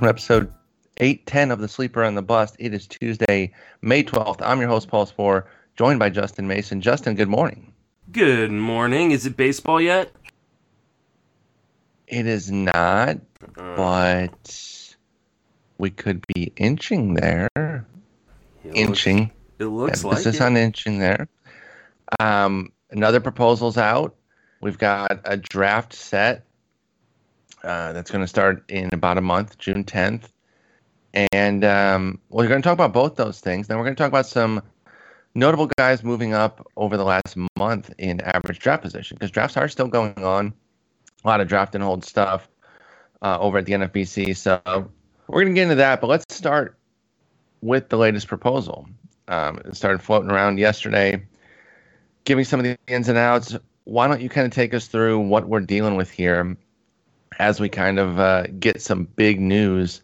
Welcome to episode 810 of The Sleeper and the Bust. It is Tuesday, May 12th. I'm your host, Paul Sporer, joined by Justin Mason. Justin, good morning. Good morning. Is it baseball yet? It is not, Uh, but we could be inching there. it looks- Inching. It looks like Emphasis on inching there. Um, another proposal's out. We've got a draft set uh, that's going to start in about a month, June 10th. And um, we're going to talk about both those things. Then we're going to talk about some notable guys moving up over the last month in average draft position because drafts are still going on. A lot of draft and hold stuff uh, over at the NFBC. So we're going to get into that. But let's start with the latest proposal. Um, it started floating around yesterday, giving some of the ins and outs. Why don't you kind of take us through what we're dealing with here as we kind of uh, get some big news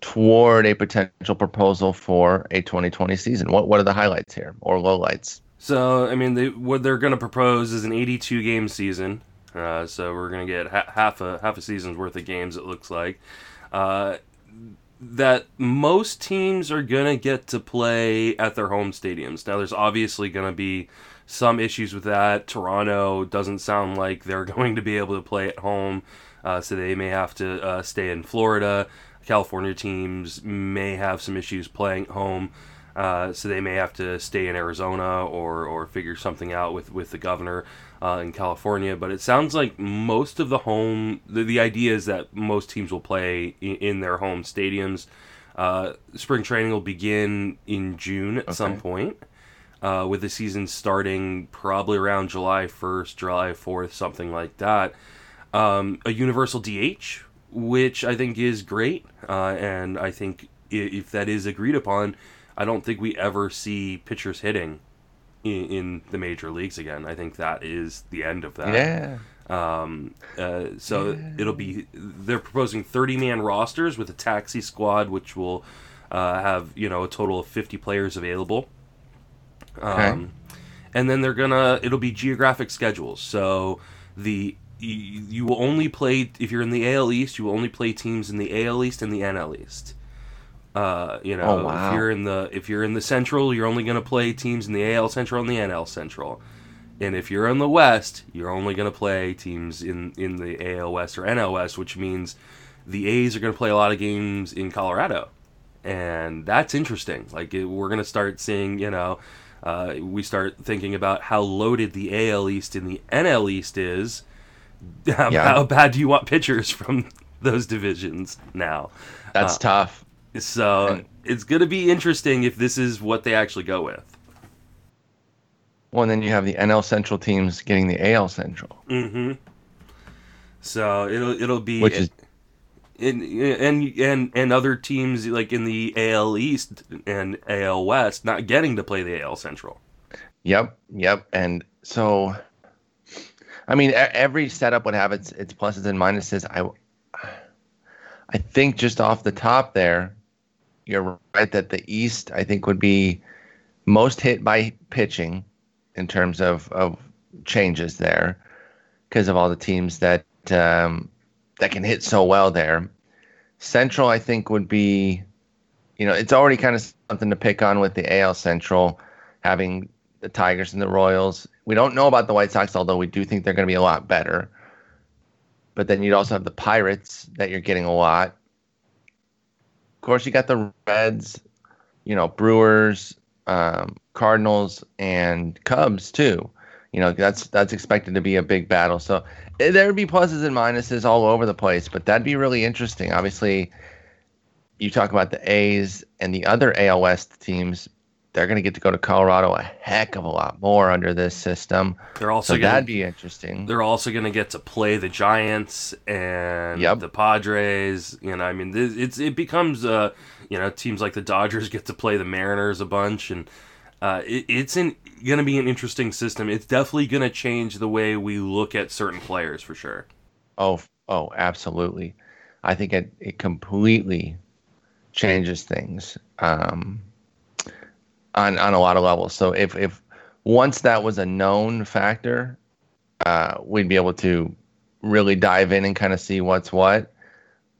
toward a potential proposal for a 2020 season? What what are the highlights here or lowlights? So, I mean, they, what they're going to propose is an 82 game season. Uh, so we're going to get ha- half a half a season's worth of games. It looks like uh, that most teams are going to get to play at their home stadiums. Now, there's obviously going to be some issues with that. Toronto doesn't sound like they're going to be able to play at home, uh, so they may have to uh, stay in Florida. California teams may have some issues playing home. Uh, so they may have to stay in Arizona or, or figure something out with, with the governor uh, in California. But it sounds like most of the home, the, the idea is that most teams will play in, in their home stadiums. Uh, spring training will begin in June at some point, uh, with the season starting probably around July 1st, July 4th, something like that. Um, a universal DH, which I think is great. Uh, and I think if that is agreed upon, I don't think we ever see pitchers hitting in, in the major leagues again. I think that is the end of that. Yeah. Um, uh, so it'll be they're proposing 30 man rosters with a taxi squad, which will uh, have you know a total of 50 players available. Um, and then they're gonna it'll be geographic schedules. So the you, you will only play if you're in the AL East, you will only play teams in the AL East and the NL East. Uh, you know, Oh, wow. if you're in the if you're in the Central, you're only going to play teams in the AL Central and the NL Central. And if you're in the West, you're only going to play teams in in the AL West or NL West, which means the A's are going to play a lot of games in Colorado, and that's interesting. Like it, we're going to start seeing, you know, uh, we start thinking about how loaded the AL East and the NL East is. How, Yeah. how bad do you want pitchers from those divisions now? That's Uh, tough. So And- it's going to be interesting if this is what they actually go with. Well, and then you have the NL Central teams getting the AL Central, Mm-hmm. So it'll it'll be which is and and and and other teams like in the AL East and AL West not getting to play the AL Central. Yep, yep. And so, I mean, every setup would have its its pluses and minuses. I, I think just off the top there, you're right that the East I think would be most hit by pitching in terms of of changes there because of all the teams that um, that can hit so well there. Central I think would be, you know, it's already kind of something to pick on with the AL Central having the Tigers and the Royals. We don't know about the White Sox, although we do think they're going to be a lot better. But then you'd also have the Pirates that you're getting a lot. Of course, you got the Reds, you know, Brewers, um, Cardinals, and Cubs too. You know, that's that's expected to be a big battle. So eh, there would be pluses and minuses all over the place, but that'd be really interesting. Obviously, you talk about the A's and the other AL West teams they're going to get to go to Colorado a heck of a lot more under this system. They're also So gonna, that'd be interesting. they're also going to get to play the Giants and Yep. the Padres. You know, I mean, this, it's it becomes uh, you know, teams like the Dodgers get to play the Mariners a bunch, and uh, it, it's going to be an interesting system. It's definitely going to change the way we look at certain players for sure. Oh, oh, absolutely. I think it, it completely changes things um, on on a lot of levels. So if if once that was a known factor, uh, we'd be able to really dive in and kind of see what's what.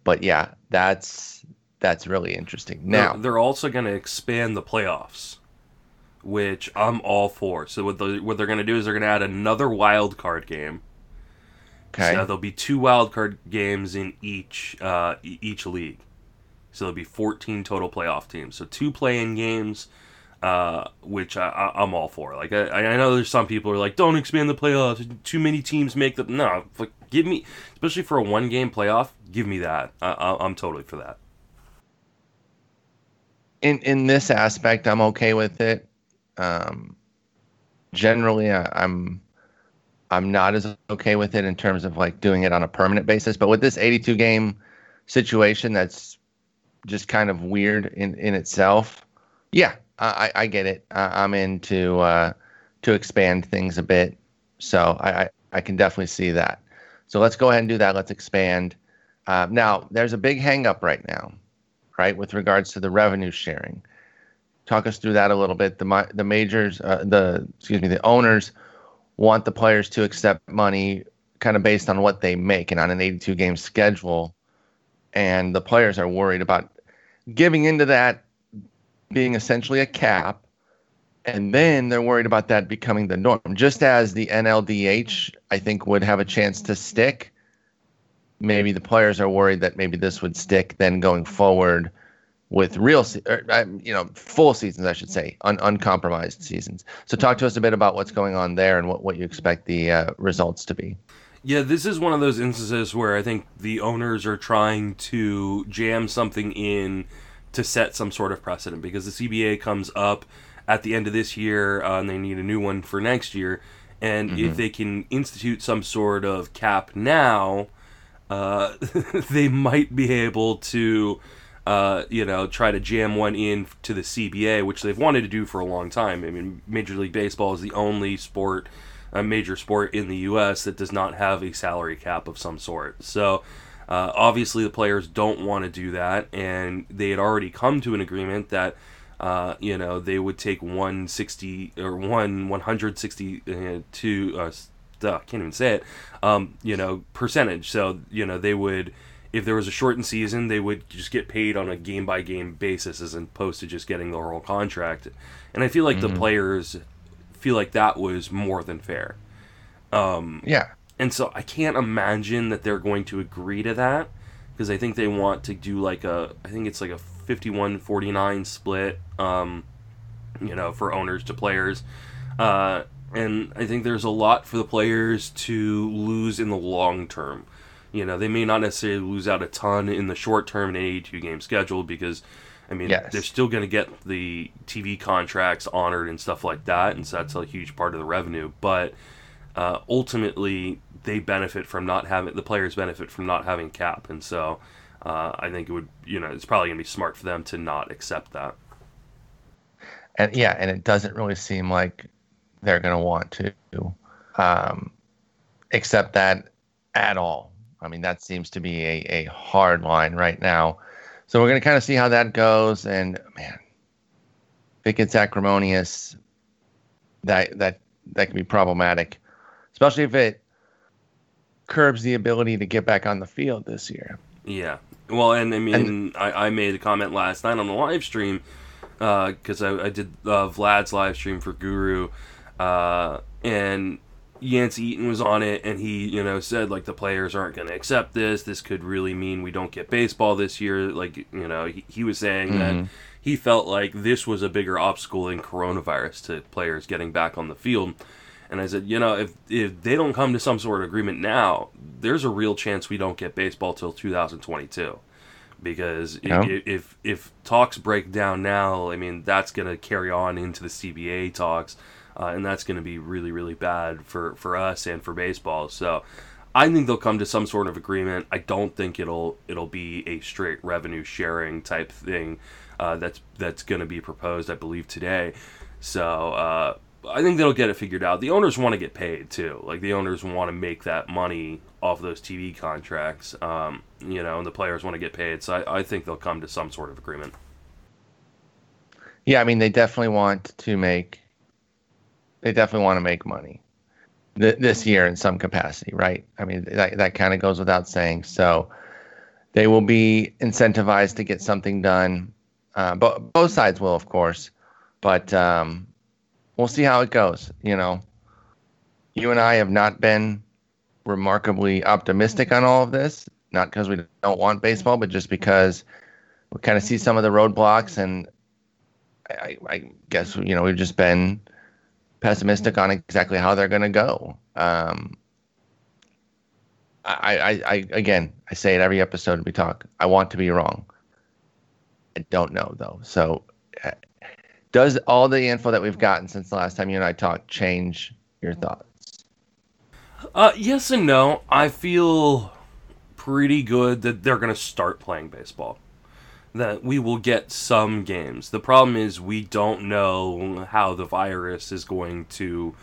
but yeah, that's that's really interesting. Now they're, also going to expand the playoffs, which I'm all for. So what the, what they're going to do is they're going to add another wild card game. Okay. So there'll be two wild card games in each uh, each league. So there'll be 14 total playoff teams. So two play-in games, uh, which I, am all for. Like I, I know there's some people who are like, don't expand the playoffs. Too many teams make the no. Like, give me, especially for a one-game playoff, give me that. I, I'm totally for that. In in this aspect, I'm okay with it. Um, generally, I, I'm I'm not as okay with it in terms of like doing it on a permanent basis. But with this 82 game situation, that's just kind of weird in in itself. Yeah, I, I get it. I, am in to uh, to expand things a bit, so I, I, I can definitely see that. So let's go ahead and do that. Let's expand. Uh, now, there's a big hangup right now, right, with regards to the revenue sharing. Talk us through that a little bit. The the majors, uh, the excuse me, the owners want the players to accept money kind of based on what they make and on an 82 game schedule. And the players are worried about giving into that being essentially a cap. And then they're worried about that becoming the norm. Just as the NLDH, I think, would have a chance to stick, maybe the players are worried that maybe this would stick then going forward with real, or, uh, you know, full seasons, I should say, un- uncompromised seasons. So, talk to us a bit about what's going on there and what, what you expect the uh, results to be. Yeah, this is one of those instances where I think the owners are trying to jam something in to set some sort of precedent because the CBA comes up at the end of this year uh, and they need a new one for next year. And mm-hmm. if they can institute some sort of cap now, uh, they might be able to, uh, you know, try to jam one in to the CBA, which they've wanted to do for a long time. I mean, Major League Baseball is the only sport, a major sport in the U.S. that does not have a salary cap of some sort. So uh, obviously, the players don't want to do that, and they had already come to an agreement that uh, you know they would take 160 or one 162 uh, uh, can't even say it um, you know percentage. So you know they would if there was a shortened season, they would just get paid on a game by game basis as opposed to just getting the whole contract. And I feel like mm-hmm. the players feel like that was more than fair. Um, yeah. And so I can't imagine that they're going to agree to that because I think they want to do like a I think it's like a 51-49 split um, you know for owners to players. Uh, and I think there's a lot for the players to lose in the long term. You know, they may not necessarily lose out a ton in the short term in an 82 game schedule because I mean, yes. they're still going to get the TV contracts honored and stuff like that, and so that's a huge part of the revenue. But uh, ultimately they benefit from not having the players benefit from not having cap, and so uh, I think it would you know it's probably gonna be smart for them to not accept that. And yeah, and it doesn't really seem like they're gonna want to um, accept that at all. I mean, that seems to be a, a hard line right now. So we're gonna kind of see how that goes, and man, if it gets acrimonious, that that that can be problematic especially if it curbs the ability to get back on the field this year. Yeah. Well, and I mean, and, I, I made a comment last night on the live stream because uh, I, I, did uh, Vlad's live stream for Guru, uh, and Yancey Eaton was on it, and he, you know, said like the players aren't going to accept this. This could really mean we don't get baseball this year. Like, you know, he, he was saying mm-hmm. that he felt like this was a bigger obstacle than coronavirus to players getting back on the field. And I said, you know, if if they don't come to some sort of agreement now, there's a real chance we don't get baseball till 2022. Because yeah. if, if if talks break down now, I mean that's going to carry on into the CBA talks, uh, and that's going to be really really bad for for us and for baseball. So. I think they'll come to some sort of agreement. I don't think it'll it'll be a straight revenue sharing type thing uh, that's that's going to be proposed. I believe today. So uh, I think they'll get it figured out. The owners want to get paid too. Like the owners want to make that money off those TV contracts. Um, you know, and the players want to get paid. So I, I think they'll come to some sort of agreement. Yeah, I mean, they definitely want to make. They definitely want to make money th- this year in some capacity, right? I mean, that that kind of goes without saying. So they will be incentivized to get something done. Uh, but both sides will, of course. But um, we'll see how it goes. You know, you and I have not been remarkably optimistic on all of this, not because we don't want baseball, but just because we kind of see some of the roadblocks, and I, I guess you know we've just been pessimistic on exactly how they're going to go. Um, I, I, I, again, I say it every episode we talk. I want to be wrong. I don't know though. So, uh, does all the info that we've gotten since the last time you and I talked change your thoughts? Uh, yes and no. I feel pretty good that they're going to start playing baseball. That we will get some games. The problem is we don't know how the virus is going to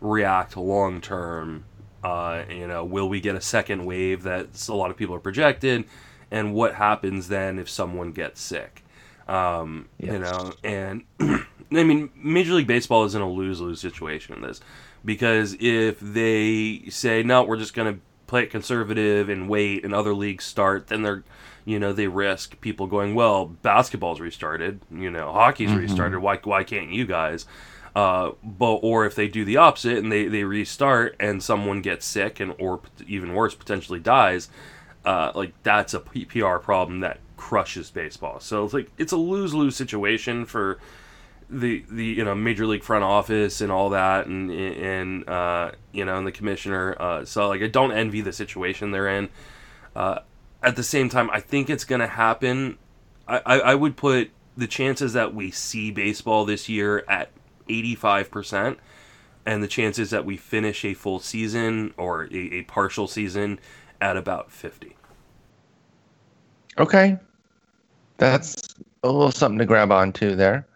react long term uh, you know, will we get a second wave that a lot of people are projected? And what happens then if someone gets sick? Um, yes. You know, and I mean, Major League Baseball is in a lose lose situation in this because if they say, no, we're just going to play it conservative and wait and other leagues start, then they're, you know, they risk people going, well, basketball's restarted, you know, hockey's mm-hmm. restarted. Why, why can't you guys? Uh, but or if they do the opposite and they, they restart and someone gets sick and or even worse potentially dies, uh, like that's a PR problem that crushes baseball. So it's like it's a lose lose situation for the the you know major league front office and all that and and uh, you know and the commissioner. Uh, so like I don't envy the situation they're in. Uh, at the same time, I think it's going to happen. I, I, I would put the chances that we see baseball this year at 85%, and the chances that we finish a full season or a, a partial season at about 50. Okay. That's a little something to grab onto there.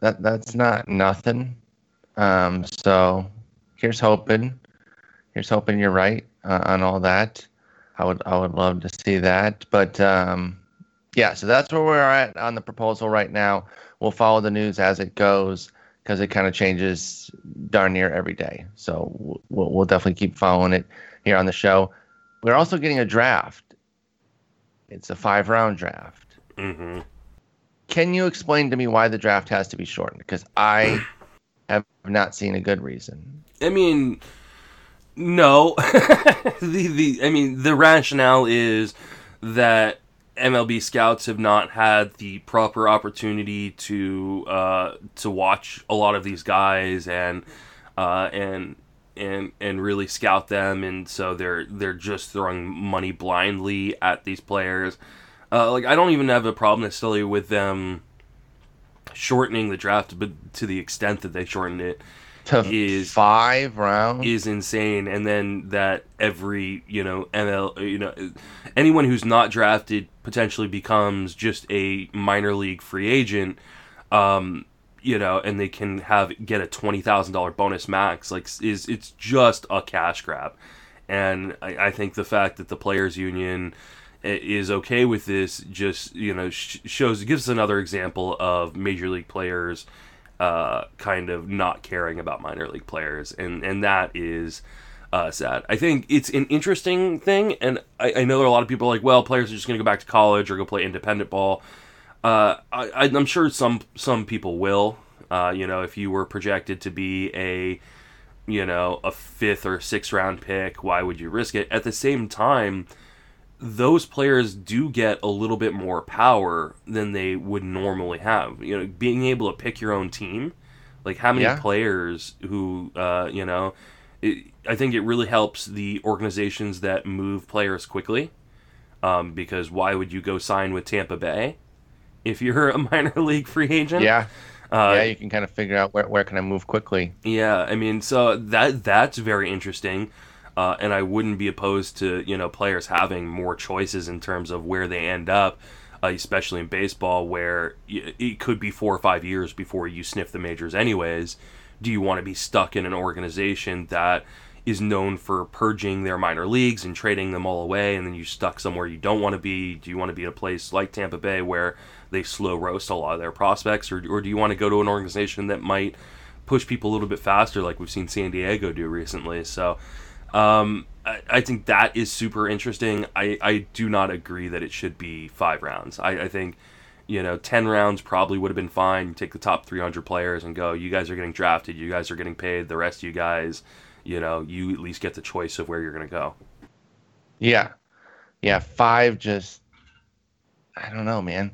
That that's not nothing. Um, so here's hoping. Here's hoping you're right uh, on all that. I would I would love to see that. But um, yeah, so that's where we're at on the proposal right now. We'll follow the news as it goes because it kind of changes darn near every day. So we'll, we'll definitely keep following it here on the show. We're also getting a draft. It's a five round draft. Mm-hmm. Can you explain to me why the draft has to be shortened? Because I have not seen a good reason. I mean, no. the the I mean the rationale is that MLB scouts have not had the proper opportunity to uh, to watch a lot of these guys and uh, and and and really scout them, and so they're they're just throwing money blindly at these players. Uh, like I don't even have a problem necessarily with them shortening the draft, but to the extent that they shortened it to is five rounds is insane. And then that every you know ML you know anyone who's not drafted potentially becomes just a minor league free agent. Um, you know, and they can have get a twenty thousand dollar bonus max. Like, is it's just a cash grab, and I, I think the fact that the players' union is okay with this just you know sh- shows gives us another example of major league players uh, kind of not caring about minor league players, and and that is uh, sad. I think it's an interesting thing, and I, I know there are a lot of people like, well, players are just going to go back to college or go play independent ball. Uh, I, am sure some some people will. Uh, you know, if you were projected to be a, you know, a fifth or sixth round pick, why would you risk it? At the same time, those players do get a little bit more power than they would normally have. You know, being able to pick your own team, like how many yeah. players who, uh, you know, it, I think it really helps the organizations that move players quickly. Um, because why would you go sign with Tampa Bay if you're a minor league free agent? Yeah. Uh, yeah, you can kind of figure out where, where can I move quickly. Yeah, I mean, so that that's very interesting. Uh, and I wouldn't be opposed to you know players having more choices in terms of where they end up, uh, especially in baseball, where it could be four or five years before you sniff the majors. Anyways, do you want to be stuck in an organization that is known for purging their minor leagues and trading them all away, and then you're stuck somewhere you don't want to be? Do you want to be in a place like Tampa Bay where they slow roast a lot of their prospects, or, or do you want to go to an organization that might push people a little bit faster, like we've seen San Diego do recently? So Um, I, I, think that is super interesting. I, I do not agree that it should be five rounds. I, I think, you know, 10 rounds probably would have been fine. Take the top 300 players and go, you guys are getting drafted, you guys are getting paid, the rest of you guys, you know, you at least get the choice of where you're going to go. Yeah. Yeah. Five just, I don't know, man.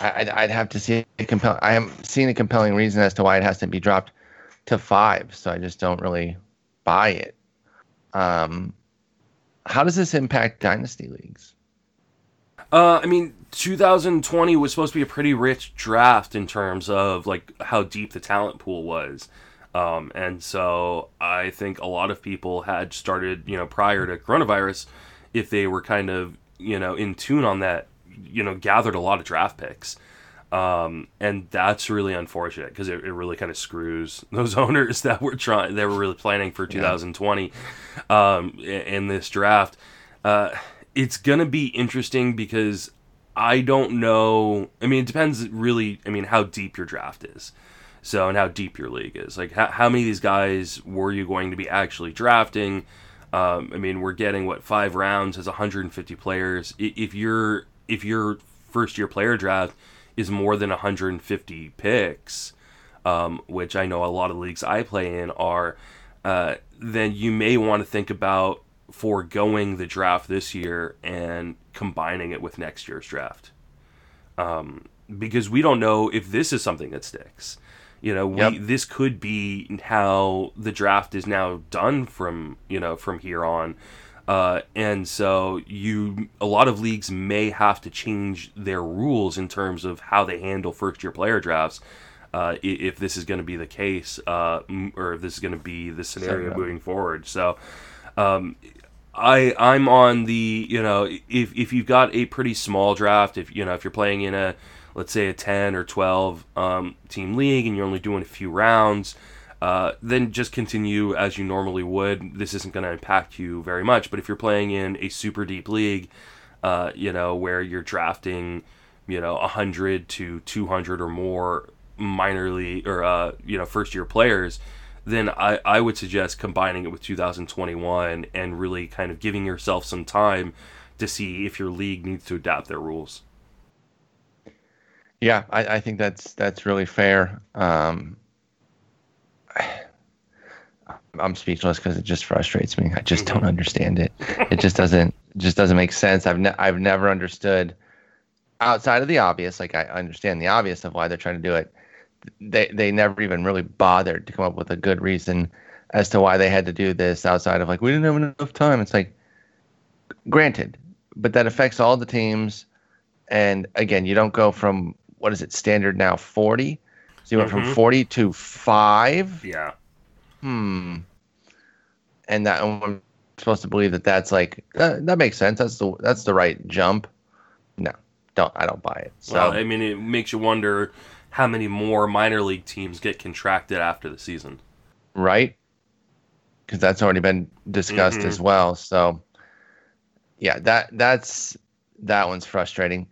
I, would I'd have to see a compelling. I am seeing a compelling reason as to why it has to be dropped to five. So I just don't really buy it. Um, how does this impact dynasty leagues? Uh, I mean, 2020 was supposed to be a pretty rich draft in terms of like how deep the talent pool was. Um, and so I think a lot of people had started, you know, prior to coronavirus, if they were kind of, you know, in tune on that, you know, gathered a lot of draft picks. Um, and that's really unfortunate because it, it really kind of screws those owners that were trying, they were really planning for 2020 yeah. um, in this draft. Uh, it's going to be interesting because I don't know. I mean, it depends really, I mean, how deep your draft is. So, and how deep your league is. Like, how, how many of these guys were you going to be actually drafting? Um, I mean, we're getting what five rounds as 150 players. If you're if your first year player draft is more than 150 picks, um, which I know a lot of leagues I play in are, uh, then you may want to think about foregoing the draft this year and combining it with next year's draft. Um, because we don't know if this is something that sticks. You know, we, yep. this could be how the draft is now done from you know from here on. Uh, and so you a lot of leagues may have to change their rules in terms of how they handle first year player drafts uh, if this is going to be the case uh, or if this is going to be the scenario moving forward. So um, I I'm on the you know if if you've got a pretty small draft if you know if you're playing in a let's say a 10 or 12 um, team league and you're only doing a few rounds uh, then just continue as you normally would. This isn't going to impact you very much. But if you're playing in a super deep league, uh, you know, where you're drafting, you know, 100 to 200 or more minor league or, uh, you know, first year players, then I, I would suggest combining it with 2021 and really kind of giving yourself some time to see if your league needs to adapt their rules. Yeah, I, I think that's that's really fair. Um, I'm speechless because it just frustrates me. I just don't mm-hmm. understand it. It just doesn't just doesn't make sense. I've ne- I've never understood outside of the obvious. Like I understand the obvious of why they're trying to do it. They they never even really bothered to come up with a good reason as to why they had to do this outside of like we didn't have enough time. It's like granted, but that affects all the teams. And again, you don't go from what is it standard now 40 so you went mm-hmm. from 40 to 5? Yeah. Hmm. And that I'm supposed to believe that that's like uh, that makes sense. That's the that's the right jump. No. Don't I don't buy it. So well, I mean it makes you wonder how many more minor league teams get contracted after the season. Right? Cuz that's already been discussed mm-hmm. as well. So yeah, that that's that one's frustrating.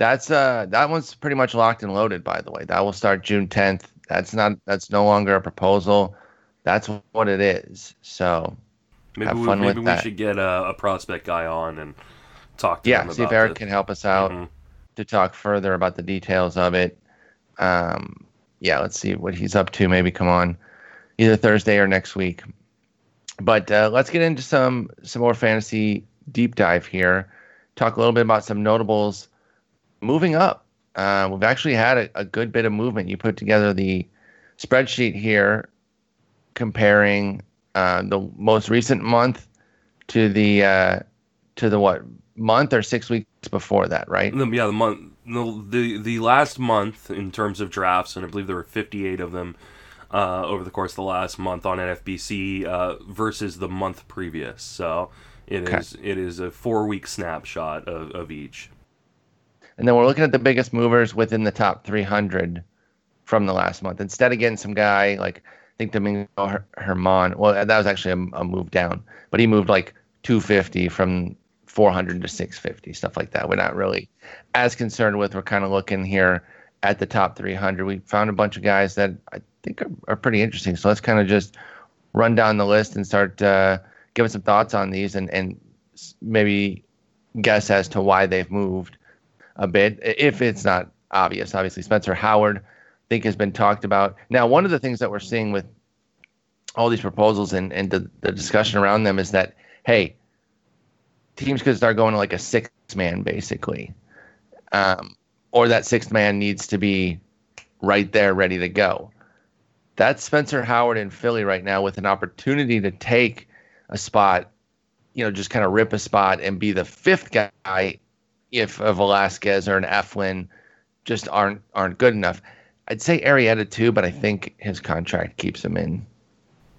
That's uh that one's pretty much locked and loaded. By the way, that will start June 10th. That's not that's no longer a proposal. That's what it is. So maybe have fun we, maybe with we that. should get a, a, prospect guy on and talk to yeah, see if Eric can help us out mm-hmm. to talk further about the details of it. Um, yeah, let's see what he's up to. Maybe come on either Thursday or next week. But uh, let's get into some some more fantasy deep dive here. Talk a little bit about some notables moving up. Uh, we've actually had a, a, good bit of movement. You put together the spreadsheet here comparing uh, the most recent month to the uh, to the what month or six weeks before that, right? Yeah, the month the, the the last month in terms of drafts, and I believe there were 58 of them uh, over the course of the last month on NFBC uh, versus the month previous. So it okay. is it is a four week snapshot of, of each. And then we're looking at the biggest movers within the top 300 from the last month. Instead of getting some guy like, I think Domingo Her- Germán, well, that was actually a, a, move down, but he moved like 250 from 400 to 650, stuff like that. We're not really as concerned with. We're kind of looking here at the top 300. We found a bunch of guys that I think are, are pretty interesting. So let's kind of just run down the list and start uh, give us some thoughts on these and and maybe guess as to why they've moved a bit, if it's not obvious. Obviously, Spencer Howard, I think, has been talked about. Now, one of the things that we're seeing with all these proposals and, and the, the discussion around them is that, hey, teams could start going to like a six man, basically. Um, or that sixth man needs to be right there, ready to go. That's Spencer Howard in Philly right now with an opportunity to take a spot, you know, just kind of rip a spot and be the fifth guy if a Velasquez or an Eflin just aren't aren't good enough. I'd say Arrieta too, but I think his contract keeps him in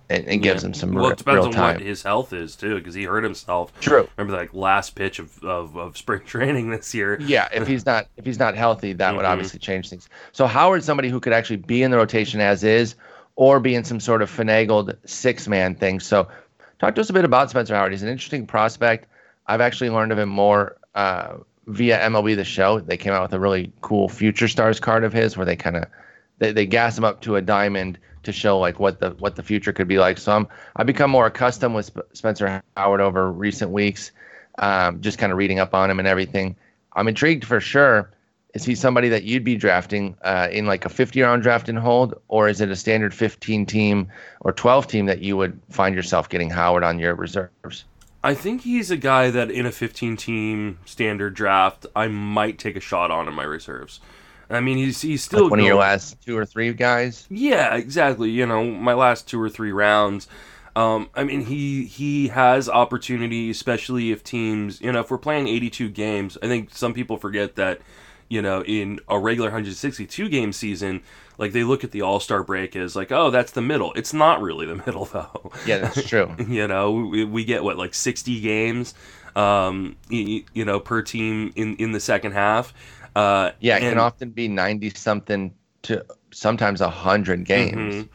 and, and gives him some well, it depends on time. what his health is too, because he hurt himself. True. Remember that like, last pitch of, of, of spring training this year? Yeah, if he's not if he's not healthy, that would Mhm. obviously change things. So Howard's somebody who could actually be in the rotation as is, or be in some sort of finagled six man thing. So talk to us a bit about Spencer Howard. He's an interesting prospect. I've actually learned of him more uh, via MLB the Show. They came out with a really cool Future Stars card of his, where they kind of they, they gas him up to a diamond to show like what the what the future could be like. So I'm I've become more accustomed with Sp- Spencer Howard over recent weeks, um, just kind of reading up on him and everything. I'm intrigued for sure. Is he somebody that you'd be drafting uh, in like a 50 round draft and hold, or is it a standard 15 team or 12 team that you would find yourself getting Howard on your reserves? I think he's a guy that in a 15 team standard draft, I might take a shot on in my reserves. I mean, he's he's still Like one of your last two or three guys. Yeah, exactly. You know, my last two or three rounds. Um, I mean, he he has opportunity, especially if teams. You know, if we're playing 82 games, I think some people forget that. You know, in a regular 162 game season, like they look at the All Star break as like, oh, that's the middle. It's not really the middle though. Yeah, that's true. you know, we, we get what like 60 games, um, you, you know, per team in in the second half. Uh, Yeah, it and- can often be 90 something to sometimes 100 games. Mhm.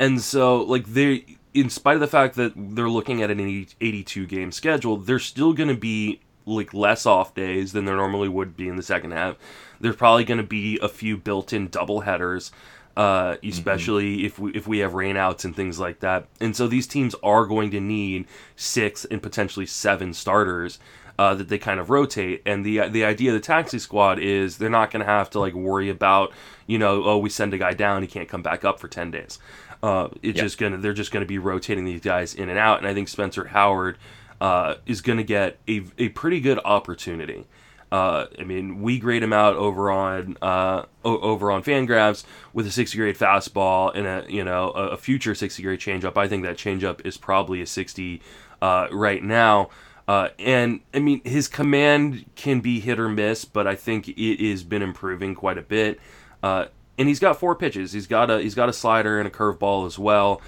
And so, like, they, in spite of the fact that they're looking at an 82 game schedule, they're still going to be like less off days than there normally would be in the second half. There's probably going to be a few built-in double headers, uh, especially if we if we have rainouts and things like that. And so these teams are going to need six and potentially seven starters uh, that they kind of rotate. And the the idea of the taxi squad is they're not going to have to like worry about you know oh we send a guy down he can't come back up for ten days. Uh, it's Yeah. just gonna they're just gonna be rotating these guys in and out. And I think Spencer Howard uh, is gonna get a a pretty good opportunity. Uh, I mean, we grade him out over on uh, over on Fangraphs with a 60 grade fastball and a you know a, a future 60 grade changeup. I think that changeup is probably a 60 uh, right now. Uh, and I mean, his command can be hit or miss, but I think it has been improving quite a bit. Uh, and he's got four pitches. He's got a he's got a slider and a curveball as well.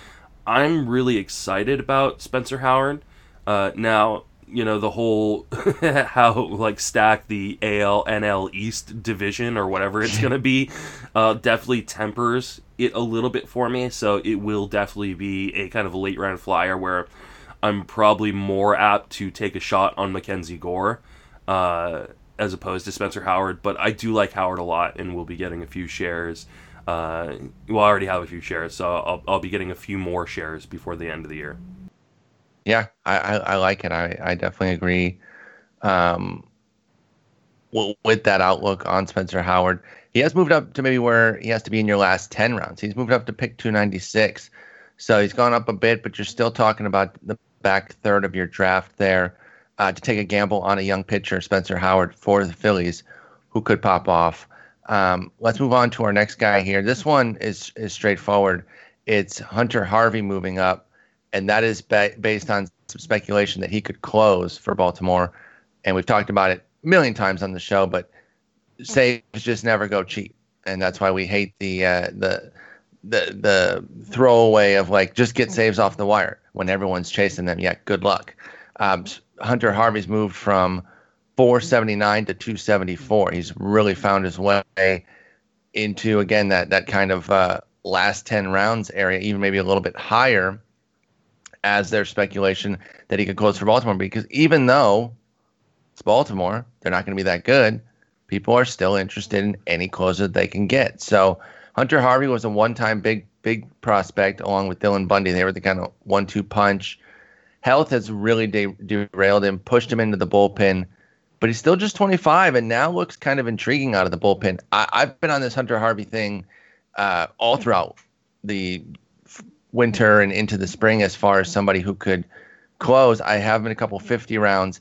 I'm really excited about Spencer Howard. Uh, now, you know the whole how like stack the AL NL East division or whatever it's gonna be, uh, definitely tempers it a little bit for me. So it will definitely be a kind of a late round flyer where I'm probably more apt to take a shot on Mackenzie Gore uh, as opposed to Spencer Howard. But I do like Howard a lot, and we'll be getting a few shares. Uh, well, I already have a few shares, so I'll, I'll be getting a few more shares before the end of the year. Yeah, I, I, I like it. I, I definitely agree um, w- with that outlook on Spencer Howard. He has moved up to maybe where he has to be in your last 10 rounds. He's moved up to pick 296. So he's gone up a bit, but you're still talking about the back third of your draft there uh, to take a gamble on a young pitcher, Spencer Howard, for the Phillies, who could pop off. Um, let's move on to our next guy here. This one is, is straightforward. It's Hunter Harvey moving up and that is ba- based on some speculation that he could close for Baltimore. And we've talked about it a million times on the show, but saves just never go cheap, and that's why we hate the uh, the the the throwaway of like just get saves off the wire when everyone's chasing them. Yeah, good luck. Um, Hunter Harvey's moved from 479 to 274. He's really found his way into again that that kind of uh, last 10 rounds area, even maybe a little bit higher as their speculation that he could close for Baltimore because even though it's Baltimore, they're not going to be that good. People are still interested in any closer they can get. So Hunter Harvey was a one-time big big prospect along with Dylan Bundy. They were the kind of one-two punch. Health has really de- derailed him, pushed him into the bullpen, but he's still just 25 and now looks kind of intriguing out of the bullpen. I- have been on this Hunter Harvey thing uh, all throughout the winter and into the spring as far as somebody who could close. I have been a couple 50 rounds.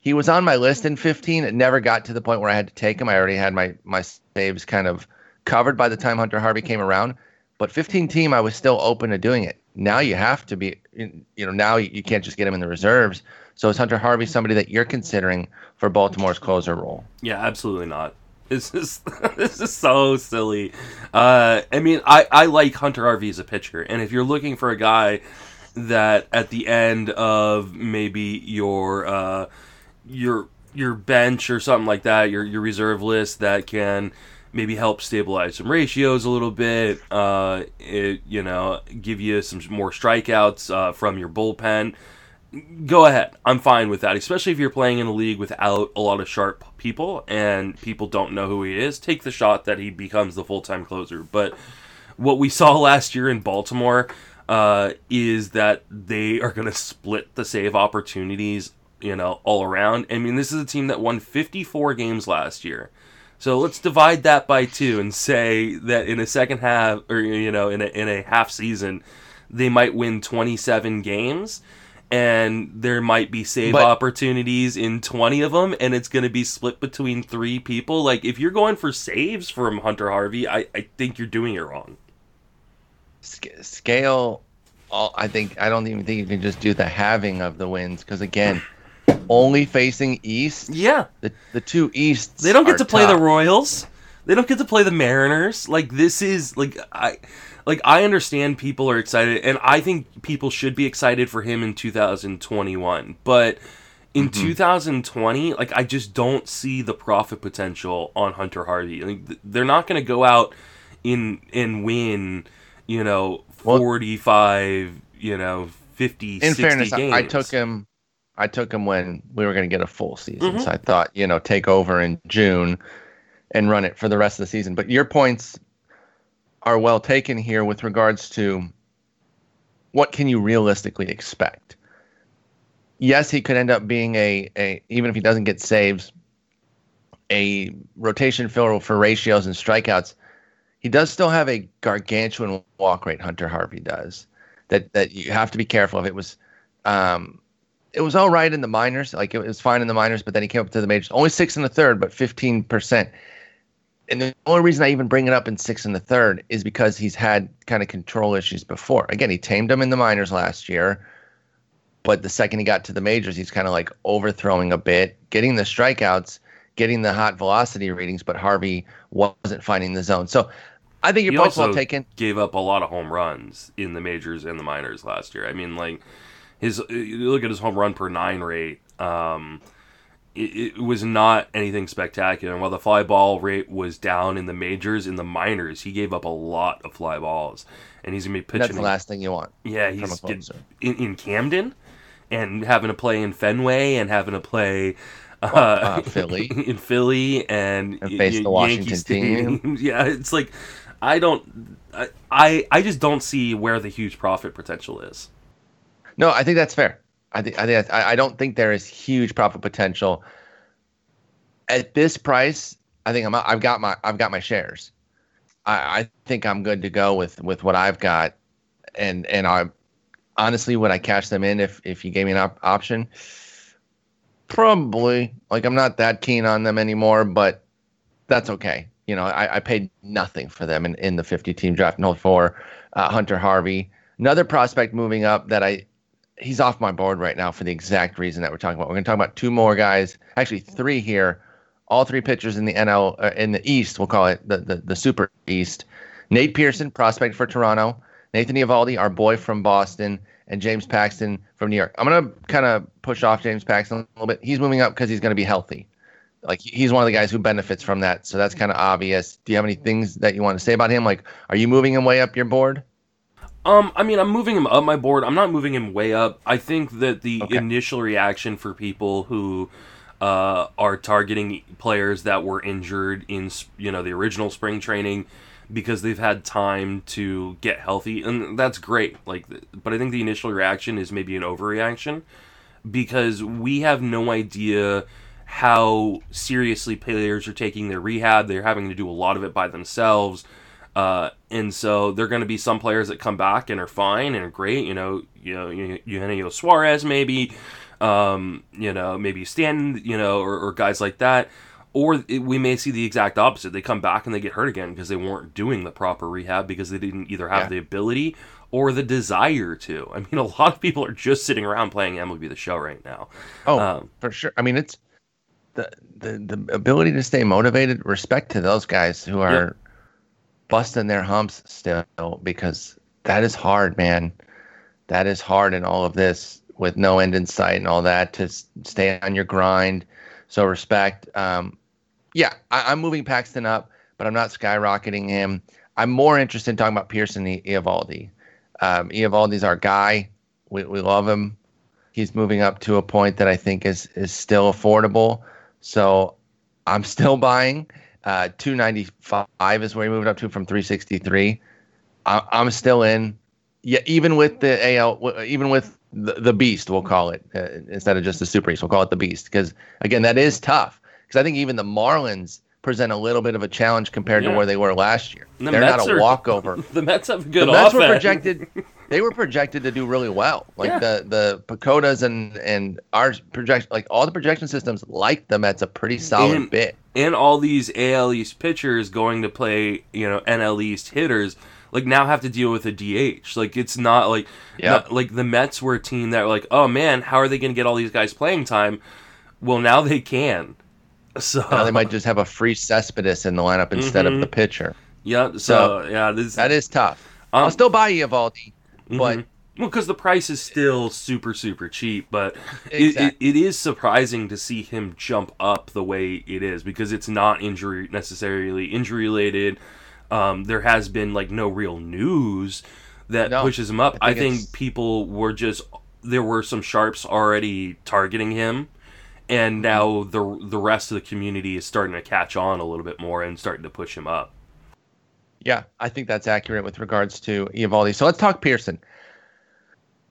He was on my list in 15. It never got to the point where I had to take him. I already had my my saves kind of covered by the time Hunter Harvey came around. But 15 team, I was still open to doing it. Now you have to be, you know, now you can't just get him in the reserves. So is Hunter Harvey somebody that you're considering for Baltimore's closer role? Yeah, absolutely not. This is this is so silly. Uh, I mean, I I like Hunter Harvey as a pitcher, and if you're looking for a guy that at the end of maybe your uh, your your bench or something like that, your your reserve list that can maybe help stabilize some ratios a little bit. Uh, it, you know, give you some more strikeouts uh, from your bullpen. Go ahead. I'm fine with that, especially if you're playing in a league without a lot of sharp people and people don't know who he is. Take the shot that he becomes the full time closer. But what we saw last year in Baltimore uh, is that they are going to split the save opportunities, you know, all around. I mean, this is a team that won 54 games last year. So let's divide that by two and say that in a second half, or you know, in a in a half season, they might win 27 games, and there might be save but, opportunities in 20 of them, and it's going to be split between three people. Like if you're going for saves from Hunter Harvey, I I think you're doing it wrong. Scale, I think I don't even think you can just do the halving of the wins because again only facing east. Yeah, the the two easts. They don't get to play tough. the Royals. They don't get to play the Mariners. Like this is like I like I understand people are excited, and I think people should be excited for him in 2021. But in mm-hmm. 2020, like I just don't see the profit potential on Hunter Harvey. Like they're not going to go out in and win, you know, 45, well, you know, 50, in fairness, games. I took him I took him when we were going to get a full season. Mm-hmm. So I thought, you know, take over in June and run it for the rest of the season. But your points are well taken here with regards to what can you realistically expect. Yes, he could end up being a, a even if he doesn't get saves, a rotation filler for ratios and strikeouts. He does still have a gargantuan walk rate. Hunter Harvey does that that you have to be careful of. It was um, it was all right in the minors. Like it was fine in the minors, but then he came up to the majors. Only six in the third, but 15%. And the only reason I even bring it up in six in the third is because he's had kind of control issues before. Again, he tamed him in the minors last year, but the second he got to the majors, he's kind of like overthrowing a bit, getting the strikeouts, getting the hot velocity readings, but Harvey wasn't finding the zone. So I think your point's well taken. Gave up a lot of home runs in the majors and the minors last year. I mean, like his you look at his home run per nine rate. Um, it, it, was not anything spectacular. And while the fly ball rate was down in the majors, in the minors, he gave up a lot of fly balls. And he's gonna be pitching. That's the last thing you want. Yeah, he's in, in Camden, and having to play in Fenway, and having to play uh, uh, Philly in Philly, and, and face y- the Washington team. yeah, it's like I don't, I I just don't see where the huge profit potential is. No, I think that's fair. I think I think I, I don't think there is huge profit potential at this price. I think I'm I've got my I've got my shares. I, I think I'm good to go with with what I've got, and and I honestly would I cash them in if if you gave me an op- option. Probably. Like I'm not that keen on them anymore, but that's okay. You know, I, I paid nothing for them in, in the 50 team draft and hold for uh, Hunter Harvey. Another prospect moving up that I he's off my board right now for the exact reason that we're talking about. We're going to talk about two more guys, actually three here, all three pitchers in the NL uh, in the East. We'll call it the, the the Super East. Nate Pearson, prospect for Toronto. Nathan Eovaldi, our boy from Boston, and James Paxton from New York. I'm going to kind of push off James Paxton a little bit. He's moving up because he's going to be healthy. Like he's one of the guys who benefits from that, so that's kind of obvious. Do you have any things that you want to say about him? Like, are you moving him way up your board? Um, I mean, I'm moving him up my board. I'm not moving him way up. I think that the okay. initial reaction for people who uh, are targeting players that were injured in you know the original spring training because they've had time to get healthy, and that's great. Like, but I think the initial reaction is maybe an overreaction because we have no idea how seriously players are taking their rehab. They're having to do a lot of it by themselves. Uh, and so there are going to be some players that come back and are fine and are great. You know, you know, Eugenio Suarez maybe, um, you know, maybe Stanton, you know, or, or guys like that. Or it, we may see the exact opposite. They come back and they get hurt again because they weren't doing the proper rehab because they didn't either have yeah. the ability or the desire to. I mean, a lot of people are just sitting around playing MLB the Show right now. Oh, um, for sure. I mean, it's the, the the ability to stay motivated. Respect to those guys who are busting their humps still because that is hard, man. That is hard in all of this with no end in sight and all that to stay on your grind. So respect. Um, yeah, I, am moving Paxton up, but I'm not skyrocketing him. I'm more interested in talking about Pearson Eovaldi. Um, Eovaldi's our guy. We, we love him. He's moving up to a point that I think is is still affordable. So I'm still buying. Uh, 295 is where he moved up to from 363. I, am still in. Yeah, even with the AL, even with the, the beast, we'll call it uh, instead of just the super beast, we'll call it the beast because again, that is tough. Because I think even the Marlins present a little bit of a challenge compared yeah. to where they were last year. The They're Mets not a walkover. the Mets have good. The Mets offense. were projected. They were projected to do really well. Like yeah. the the PECOTAs and and our projection, like all the projection systems, like the Mets a pretty solid and, bit and all these AL East pitchers going to play, you know, NL East hitters, like now have to deal with a DH. Like it's not like, yeah, like the Mets were a team that were like, oh man, how are they going to get all these guys playing time? Well, now they can. So now they might just have a free Cespedes in the lineup instead mm-hmm. of the pitcher. Yeah. So, so yeah, this that is tough. Um, I'll still buy Eovaldi, mm-hmm. but well, because the price is still super, super cheap, but exactly. it, it, it is surprising to see him jump up the way it is because it's not injury necessarily injury related. Um, there has been like no real news that no, pushes him up. I think, I think people were just there were some sharps already targeting him, and mm-hmm. now the the rest of the community is starting to catch on a little bit more and starting to push him up. Yeah, I think that's accurate with regards to Eovaldi. So let's talk Pearson.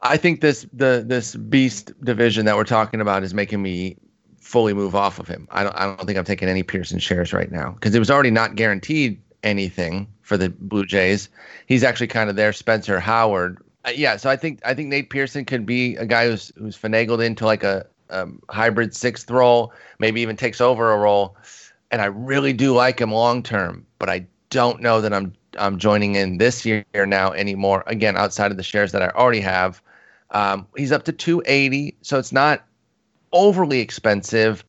I think this the this beast division that we're talking about is making me fully move off of him. I don't I don't think I'm taking any Pearson shares right now because it was already not guaranteed anything for the Blue Jays. He's actually kind of there. Spencer Howard, uh, yeah. So I think I think Nate Pearson could be a guy who's who's finagled into like a um, hybrid sixth role, maybe even takes over a role. And I really do like him long term, but I don't know that I'm I'm joining in this year now anymore. Again, outside of the shares that I already have. Um, he's up to 280, so it's not overly expensive.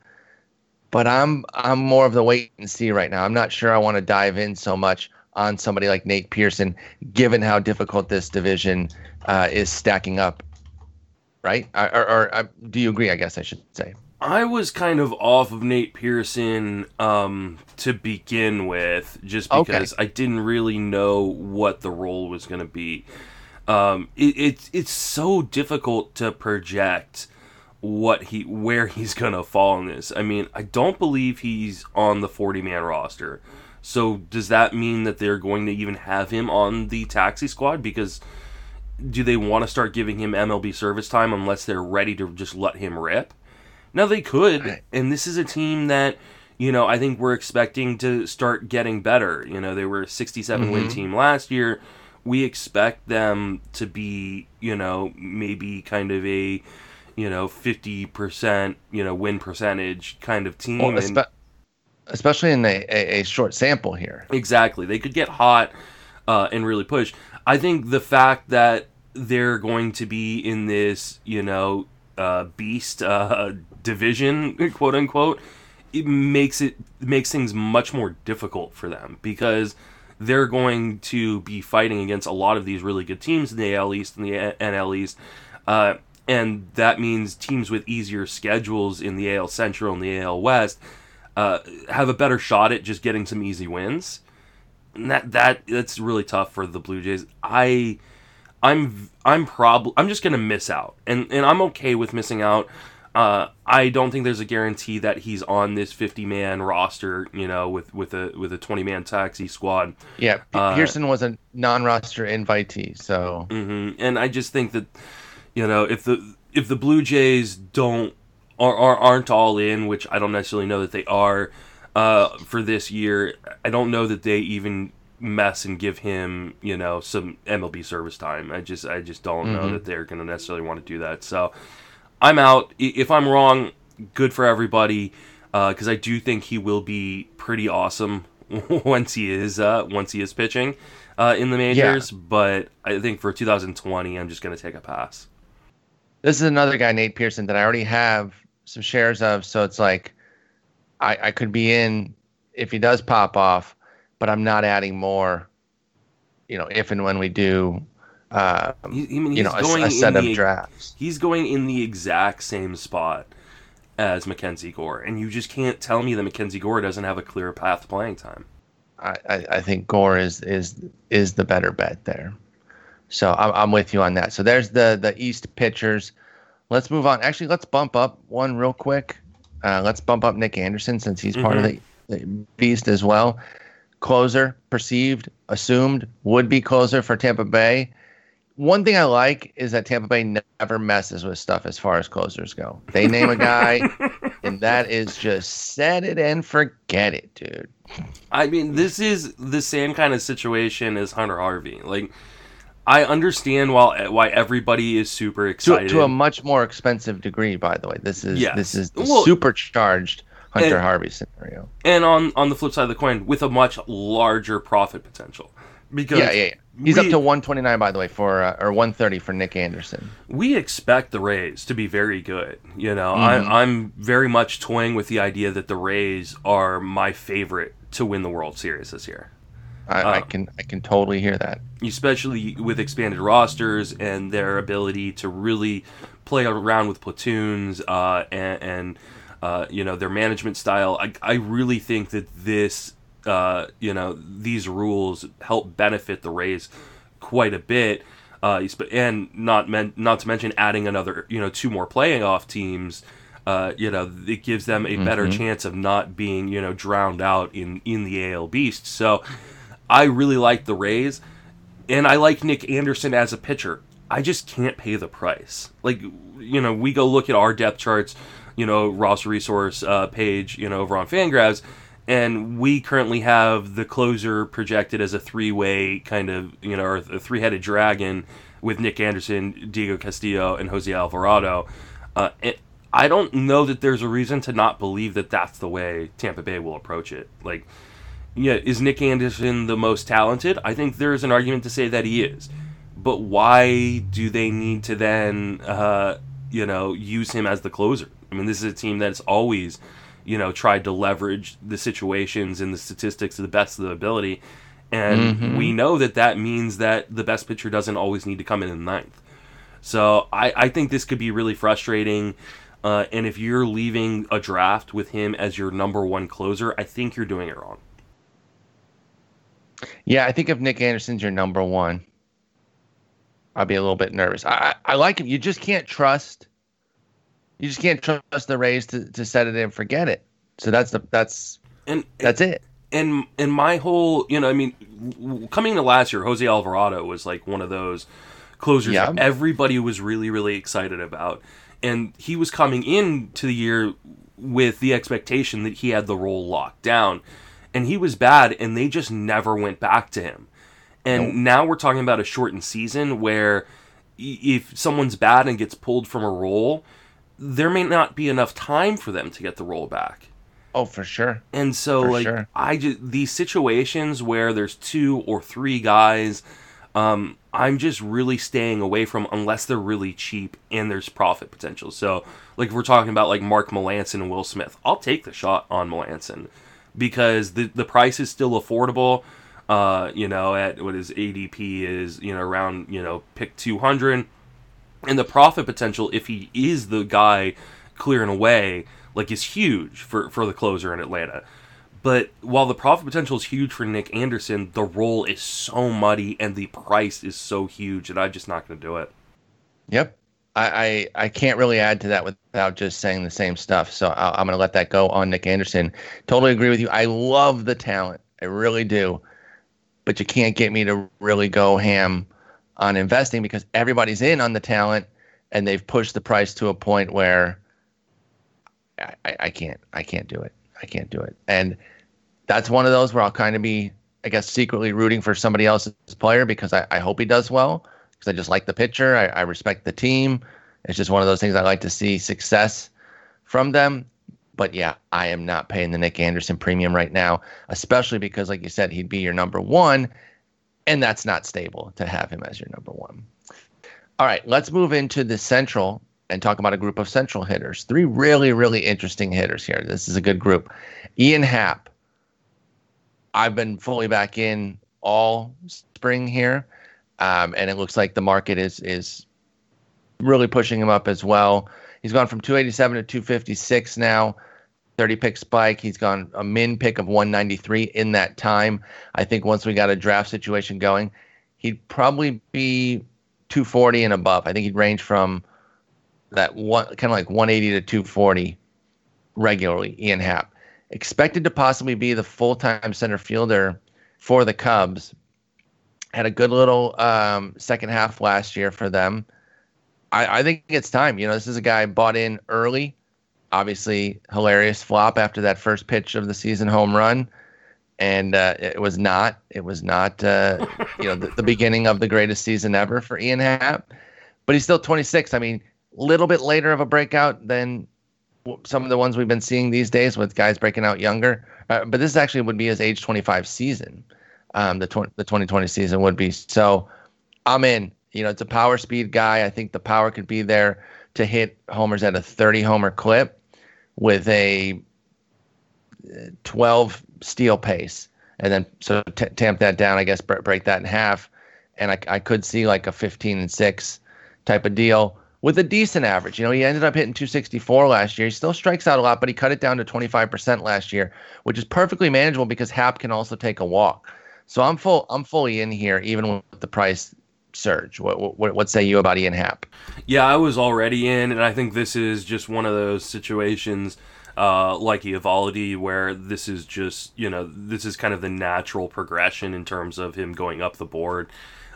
But I'm I'm more of the wait and see right now. I'm not sure I want to dive in so much on somebody like Nate Pearson, given how difficult this division uh, is stacking up. Right? Or, or, or do you agree? I guess I should say. I was kind of off of Nate Pearson um, to begin with, just because okay. I didn't really know what the role was going to be um, it, it, it's so difficult to project what he where he's gonna fall in this. I mean, I don't believe he's on the 40 man roster. So does that mean that they're going to even have him on the taxi squad? Because do they want to start giving him MLB service time unless they're ready to just let him rip? Now they could, and this is a team that you know I think we're expecting to start getting better. You know, they were a 67 mm-hmm. win team last year we expect them to be, you know, maybe kind of a, you know, 50%, you know, win percentage kind of team. Well, espe- especially in a, a, a, short sample here. Exactly. They could get hot uh, and really push. I think the fact that they're going to be in this, you know, uh, beast uh, division, quote unquote, it makes it makes things much more difficult for them because – they're going to be fighting against a lot of these really good teams in the AL East and the NL East. Uh, and that means teams with easier schedules in the AL Central and the AL West uh, have a better shot at just getting some easy wins. And that that that's really tough for the Blue Jays. I I'm I'm probably I'm just gonna miss out, and and I'm okay with missing out. Uh, I don't think there's a guarantee that he's on this 50 man roster, you know, with with a with a 20 man taxi squad. Yeah, uh, Pearson was a non-roster invitee, so. Mm-hmm. And I just think that, you know, if the if the Blue Jays don't are, are aren't all in, which I don't necessarily know that they are, uh, for this year, I don't know that they even mess and give him, you know, some MLB service time. I just I just don't mm-hmm. know that they're going to necessarily want to do that. So I'm out. If I'm wrong, good for everybody, because uh, I do think he will be pretty awesome once he is uh, once he is pitching uh, in the majors. Yeah. But I think for 2020, I'm just going to take a pass. This is another guy, Nate Pearson, that I already have some shares of. So it's like I, I could be in if he does pop off, but I'm not adding more. You know, if and when we do uh, he, I mean, you know, a, a set of the, drafts. He's going in the exact same spot as Mackenzie Gore, and you just can't tell me that Mackenzie Gore doesn't have a clear path to playing time. I, I, I think Gore is is is the better bet there. So I'm, I'm with you on that. So there's the the East pitchers. Let's move on. Actually, let's bump up one real quick. Uh, let's bump up Nick Anderson since he's mm-hmm. part of mm-hmm. the, the beast as well. Closer, perceived, assumed, would be closer for Tampa Bay one thing I like is that Tampa Bay never messes with stuff as far as closers go. They name a guy, and that is just set it and forget it, dude. I mean, this is the same kind of situation as Hunter Harvey. Like, I understand why why everybody is super excited to, to a much more expensive degree. By the way, this is yes. this is the well, supercharged Hunter and, Harvey scenario. And on on the flip side of the coin, with a much larger profit potential. Because yeah, yeah, yeah. He's we, up to 129, by the way, for uh, or 130 for Nick Anderson. We expect the Rays to be very good. You know, mm-hmm. I, I'm very much toying with the idea that the Rays are my favorite to win the World Series this year. I, I, um, can I can totally hear that, especially with expanded rosters and their ability to really play around with platoons uh, and, and uh, you know their management style. I, I really think that this uh, you know these rules help benefit the Rays quite a bit. Uh, and not men- not to mention adding another you know two more playoff teams. Uh, you know it gives them a better mm-hmm. chance of not being you know drowned out in in the AL Beast. So I really like the Rays, and I like Nick Anderson as a pitcher. I just can't pay the price. Like you know we go look at our depth charts, you know RosterResource uh, page, you know over on Fangraphs and we currently have the closer projected as a three-way kind of you know or a three-headed dragon with Nick Anderson, Diego Castillo, and Jose Alvarado. Uh, I don't know that there's a reason to not believe that that's the way Tampa Bay will approach it. Like, yeah, is Nick Anderson the most talented? I think there's an argument to say that he is. But why do they need to then, uh, you know, use him as the closer? I mean, this is a team that's always you know, tried to leverage the situations and the statistics to the best of the ability. And mm-hmm. we know that that means that the best pitcher doesn't always need to come in in the ninth. So I, I think this could be really frustrating. Uh, and if you're leaving a draft with him as your number one closer, I think you're doing it wrong. Yeah, I think if Nick Anderson's your number one, I'll be a little bit nervous. I, I, I like him. You just can't trust you just can't trust the Rays to, to set it and forget it. So that's the that's and that's it. And and my whole, you know, I mean, coming to last year, Jose Alvarado was like one of those closers yeah. that everybody was really really excited about, and he was coming into the year with the expectation that he had the role locked down, and he was bad, and they just never went back to him. And nope. now we're talking about a shortened season where if someone's bad and gets pulled from a role there may not be enough time for them to get the role back. Oh, for sure. And so, for like, sure. I just these situations where there's two or three guys, um, I'm just really staying away from unless they're really cheap and there's profit potential. So, like, if we're talking about like Mark Melancon and Will Smith, I'll take the shot on Melancon because the the price is still affordable. Uh, you know, at what his ADP is, you know, around you know pick 200 and the profit potential if he is the guy clearing away like is huge for for the closer in Atlanta. But while the profit potential is huge for Nick Anderson, the role is so muddy and the price is so huge that I'm just not going to do it. Yep. I, I, I can't really add to that without just saying the same stuff. So i am going to let that go on Nick Anderson. Totally agree with you. I love the talent. I really do. But you can't get me to really go ham on investing because everybody's in on the talent and they've pushed the price to a point where I, I, can't I can't do it. I can't do it. And that's one of those where I'll kind of be, I guess, secretly rooting for somebody else's player because I, I hope he does well because I just like the pitcher. I, I respect the team. It's just one of those things I like to see success from them. But yeah, I am not paying the Nick Anderson premium right now, especially because, like you said, he'd be your number one, and that's not stable to have him as your number one. All right, let's move into the central and talk about a group of central hitters. Three really, really interesting hitters here. This is a good group. Ian Happ. I've been fully back in all spring here um, and it looks like the market is is really pushing him up as well. He's gone from 287 to 256 now. 30 pick spike. He's gone a min pick of 193 in that time. I think once we got a draft situation going, he'd probably be 240 and above. I think he'd range from that one kind of like 180 to 240 regularly. Ian Happ expected to possibly be the full-time center fielder for the Cubs had a good little um, second half last year for them. I, I, think it's time. You know, this is a guy bought in early. Obviously, hilarious flop after that first pitch of the season home run, and uh, it was not. It was not. Uh, you know, the, the, beginning of the greatest season ever for Ian Happ. But he's still 26. I mean, a little bit later of a breakout than some of the ones we've been seeing these days with guys breaking out younger. Uh, but this actually would be his age 25 season um, the, tw- the 2020 season would be. So I'm in. You know, it's a power speed guy. I think the power could be there to hit homers at a 30 homer clip with a uh, 12 steel pace. And then so t- tamp that down, I guess, break that in half. And I, I could see like a 15 and 6 type of deal with a decent average. You know, he ended up hitting 264 last year. He still strikes out a lot, but he cut it down to 25% last year, which is perfectly manageable because Happ can also take a walk. So I'm full. I'm fully in here, even with the price surge. What what, what say you about Ian Happ? Yeah, I was already in, and I think this is just one of those situations. Uh, like Eovaldi, where this is just you know this is kind of the natural progression in terms of him going up the board.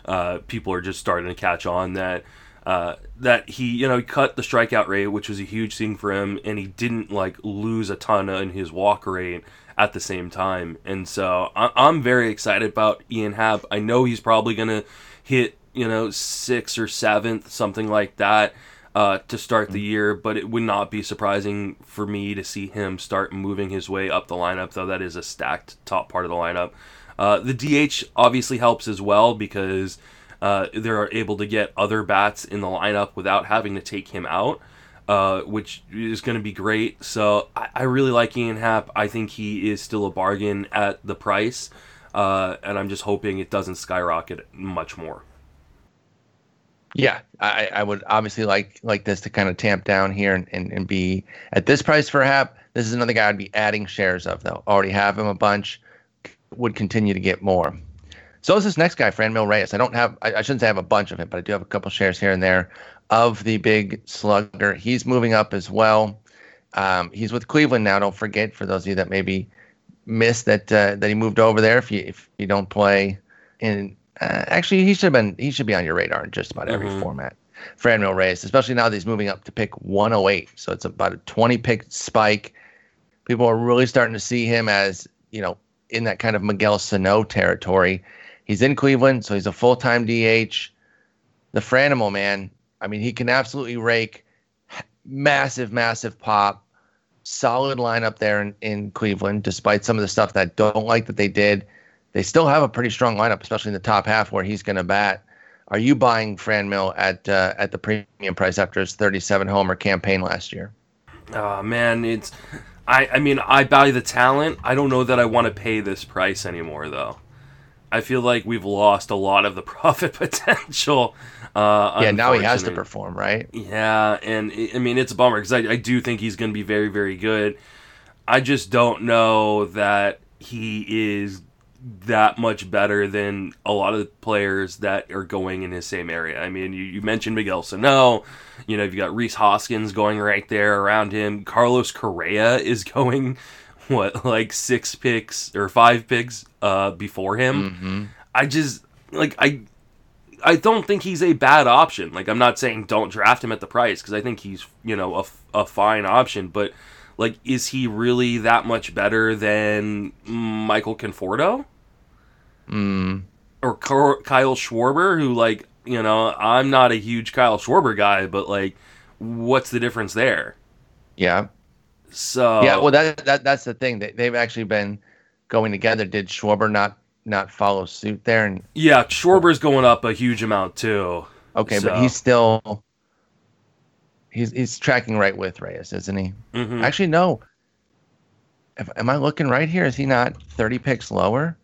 Uh, people are just starting to catch on that uh, that he you know he cut the strikeout rate, which was a huge thing for him, and he didn't like lose a ton in his walk rate at the same time. And so I'm very excited about Ian Happ. I know he's probably going to hit, you know, sixth or seventh, something like that. Uh, to start the year, but it would not be surprising for me to see him start moving his way up the lineup, though that is a stacked top part of the lineup. Uh, the DH obviously helps as well because uh, they're able to get other bats in the lineup without having to take him out uh, which is going to be great. So I, I, really like Ian Happ. I think he is still a bargain at the price, uh, and I'm just hoping it doesn't skyrocket much more. Yeah, I, I would obviously like like this to kind of tamp down here and, and, and be at this price for Happ. This is another guy I'd be adding shares of though. Already have him a bunch. Would continue to get more. So is this next guy, Franmil Reyes. I don't have, I, I, shouldn't say I have a bunch of him, but I do have a couple shares here and there of the big slugger. He's moving up as well. Um, he's with Cleveland now. Don't forget, for those of you that maybe missed that uh, that he moved over there. If you if you don't play in, uh, actually he should have been he should be on your radar in just about every mm-hmm. format. Franmil Reyes, especially now that he's moving up to pick 108, so it's about a 20 pick spike. People are really starting to see him as you know in that kind of Miguel Sano territory. He's in Cleveland, so he's a full time DH. The Franimal man, I mean, he can absolutely rake. Massive, massive pop. Solid lineup there in, in Cleveland, despite some of the stuff that I don't like that they did. They still have a pretty strong lineup, especially in the top half where he's going to bat. Are you buying Franmil at uh, at the premium price after his 37 homer campaign last year? Oh man, it's I I mean I value the talent. I don't know that I want to pay this price anymore though. I feel like we've lost a lot of the profit potential. Uh, yeah, now he has to perform, right? Yeah, and I mean it's a bummer because I, I do think he's going to be very, very good. I just don't know that he is that much better than a lot of the players that are going in his same area. I mean, you, you mentioned Miguel Sano, you know, you've got Rhys Hoskins going right there around him. Carlos Correa is going what like six picks or five picks uh, before him. Mm-hmm. I just like I I don't think he's a bad option. Like I'm not saying don't draft him at the price because I think he's you know a, a fine option, but like is he really that much better than Michael Conforto Mm. or Kyle Schwarber who like you know I'm not a huge Kyle Schwarber guy, but like what's the difference there? Yeah. So Yeah. Well, that, that that's the thing. They, they've actually been going together. Did Schwarber not not follow suit there? And yeah, Schwarber's going up a huge amount too. okay, So- but he's still he's he's tracking right with Reyes, isn't he? hmm Actually, no. If, am I looking right here? Is he not 30 picks lower?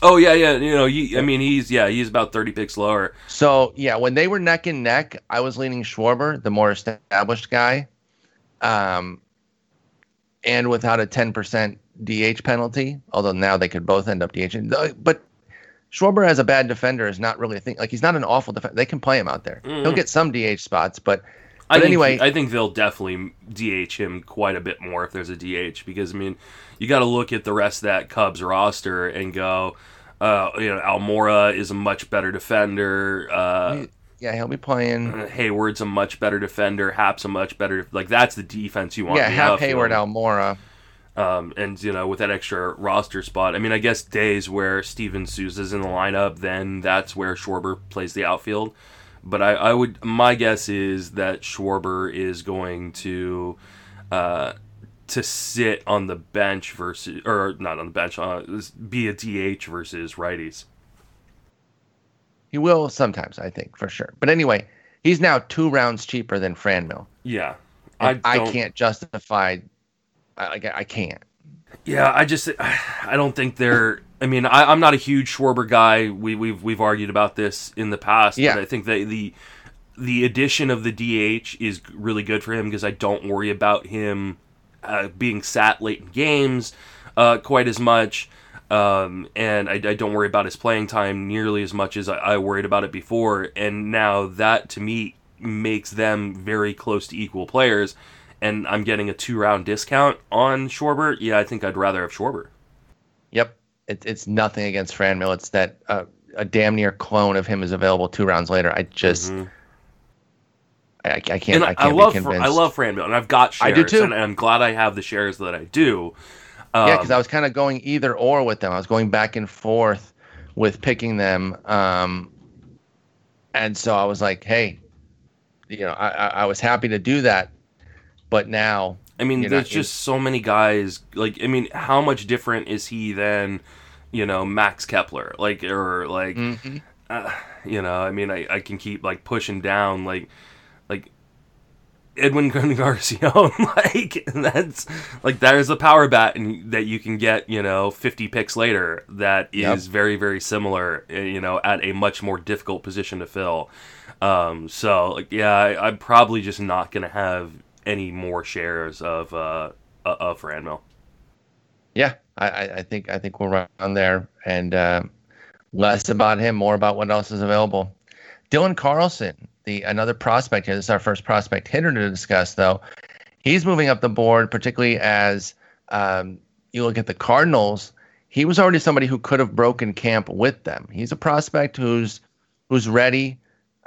Oh yeah, yeah. You know, he, I mean, he's yeah, he's about thirty picks lower. So yeah, when they were neck and neck, I was leaning Schwarber, the more established guy, um, and without a 10% DH penalty. Although now they could both end up DHing. But Schwarber as a bad defender is not really a thing. Like he's not an awful defender. They can play him out there. He'll Mhm. get some DH spots, but I But think, anyway- I think they'll definitely DH him quite a bit more if there's a DH because I mean, you got to look at the rest of that Cubs roster and go, uh, you know, Almora is a much better defender. Uh, yeah, he'll be playing. Heyward's a much better defender. Happ's a much better. Like that's the defense you want. Yeah, Happ. Heyward, Almora. Um, and you know, with that extra roster spot, I mean, I guess days where Steven Souza's in the lineup, then that's where Schwarber plays the outfield. But I, I would, my guess is that Schwarber is going to, uh, to sit on the bench versus, or not on the bench, uh, be a DH versus righties. He will sometimes, I think, for sure. But anyway, he's now two rounds cheaper than Franmil. Yeah, And I, can't justify. I, like I can't. Yeah, I just I don't think they're. I mean, I, I'm not a huge Schwarber guy. We, we've we've argued about this in the past. Yeah. but I think that the the addition of the DH is really good for him because I don't worry about him uh, being sat late in games uh, quite as much. Um, and I, I don't worry about his playing time nearly as much as I, I worried about it before. And now that to me makes them very close to equal players. And I'm getting a two round discount on Schwarber. Yeah, I think I'd rather have Schwarber. It, it's nothing against Franmil. It's that uh, a damn near clone of him is available two rounds later. I just, Mhm. I, I can't, And I I, can't love be Fr-. I love Franville, and I've got shares, I do too. and I'm glad I have the shares that I do. Um, yeah, because I was kind of going either or with them. I was going back and forth with picking them, um, and so I was like, hey, you know, I, I, I was happy to do that, but now, I mean, there's not- just so many guys. Like, I mean, how much different is he than, you know, Max Kepler? Like, or like, Mhm. uh, you know, I mean, I, I can keep like pushing down, like, like Edwin Garcia. like, that's like there's a power bat and that you can get, you know, 50 picks later. That is Yep. very, very similar. uh, You know, at a much more difficult position to fill. Um, so like, yeah, I, I'm probably just not gonna have any more shares of uh of Ranmil. yeah, I, I think I think we're around there, and uh, less about him, more about what else is available. Dylan Carlson, the another prospect here. This is our first prospect hitter to discuss, though. He's moving up the board, particularly as um, you look at the Cardinals. He was already somebody who could have broken camp with them. He's a prospect who's who's ready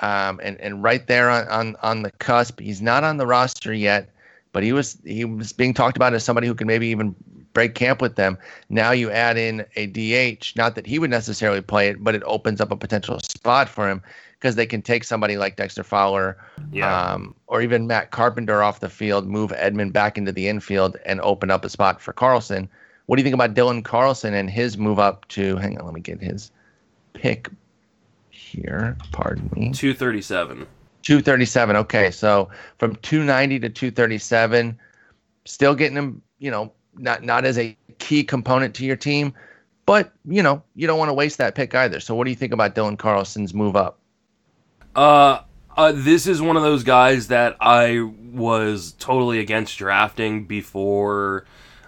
um, and and right there on, on on the cusp. He's not on the roster yet, but he was he was being talked about as somebody who could maybe even break camp with them. Now you add in a DH, not that he would necessarily play it, but it opens up a potential spot for him because they can take somebody like Dexter Fowler Yeah. um, or even Matt Carpenter off the field, move Edman back into the infield, and open up a spot for Carlson. What do you think about Dylan Carlson and his move up to? Hang on, let me get his pick here. Pardon me. Two thirty seven. 237. Okay, so from 290 to 237, still getting him, you know, not not as a key component to your team, but you know, you don't want to waste that pick either. So what do you think about Dylan Carlson's move up? Uh, uh, this is one of those guys that I was totally against drafting before,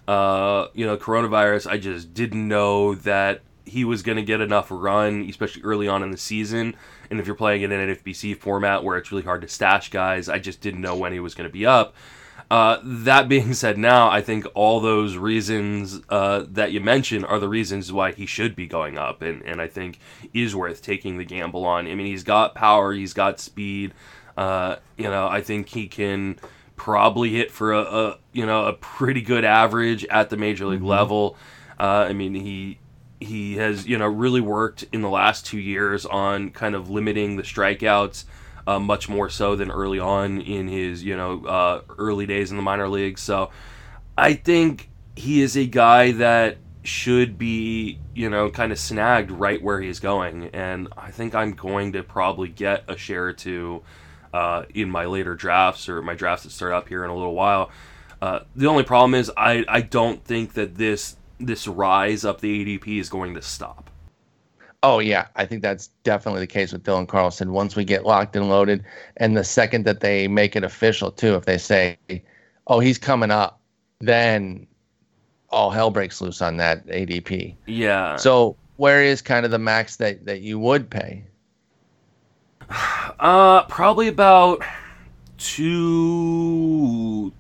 uh, you know, coronavirus. I just didn't know that he was going to get enough run, especially early on in the season. And if you're playing in an NFBC format where it's really hard to stash guys, I just didn't know when he was going to be up. Uh, that being said, now I think all those reasons uh, that you mentioned are the reasons why he should be going up, and, and I think is worth taking the gamble on. I mean, he's got power, he's got speed. Uh, you know, I think he can probably hit for a, a, you know a pretty good average at the major league mm-hmm. level. Uh, I mean, he he has you know really worked in the last two years on kind of limiting the strikeouts uh, much more so than early on in his you know uh, early days in the minor leagues. So I think he is a guy that should be you know kind of snagged right where he's going, and I think I'm going to probably get a share or two uh, in my later drafts or my drafts that start up here in a little while. Uh, the only problem is I, I don't think that this this rise up the ADP is going to stop. Oh yeah, I think that's definitely the case with Dylan Carlson. Once we get locked and loaded, and the second that they make it official too, if they say, "Oh, he's coming up," then all hell breaks loose on that ADP. Yeah. So where is kind of the max that that you would pay? Uh, probably about two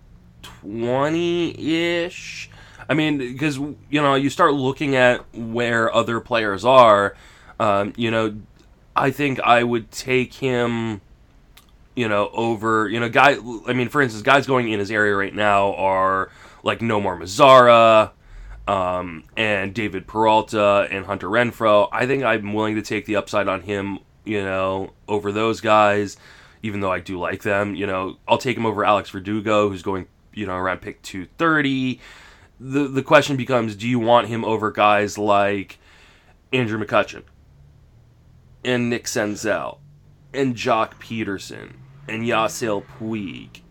twenty ish. I mean, because you know, you start looking at where other players are. Um, you know, I think I would take him. You know, over you know, guy. I mean, for instance, guys going in his area right now are like Nomar Mazara, um, and David Peralta and Hunter Renfroe. I think I'm willing to take the upside on him. You know, over those guys, even though I do like them. You know, I'll take him over Alex Verdugo, who's going you know around pick 230 the the question becomes: Do you want him over guys like Andrew McCutchen and Nick Senzel and Joc Pederson and Yasiel Puig?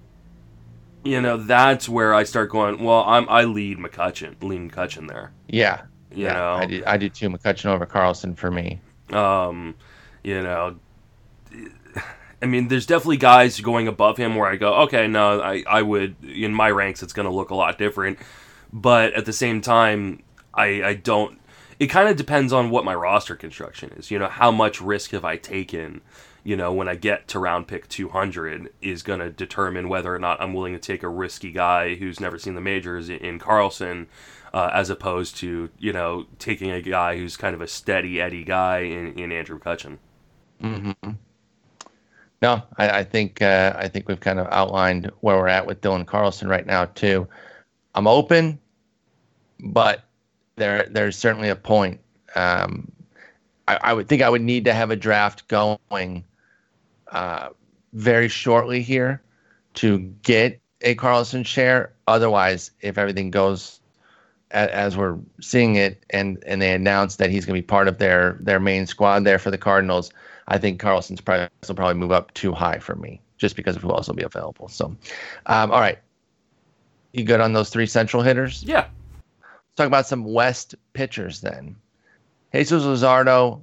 You know, that's where I start going. Well, I'm I lead McCutchen, lean McCutchen there. Yeah, you yeah, know, I do. I do too. McCutchen over Carlson for me. Um, you know, I mean, there's definitely guys going above him where I go, okay, no, I, I would in my ranks, it's going to look a lot different but at the same time, I I don't. It kind of depends on what my roster construction is. You know, how much risk have I taken? You know, when I get to round pick 200 is going to determine whether or not I'm willing to take a risky guy who's never seen the majors in Carlson, uh, as opposed to you know taking a guy who's kind of a steady Eddie guy in, in Andrew McCutchen. Mm-hmm. No, I, I think uh, I think we've kind of outlined where we're at with Dylan Carlson right now too. I'm open but there there's certainly a point. Um, I, I, would think I would need to have a draft going uh, very shortly here to get a Carlson share. Otherwise, if everything goes as, as we're seeing it, and and they announce that he's going to be part of their their main squad there for the Cardinals, I think Carlson's price will probably move up too high for me, just because of who else will be available. So, um, all right, you good on those three central hitters? Yeah, Let's talk about some West pitchers then. Jesus Luzardo,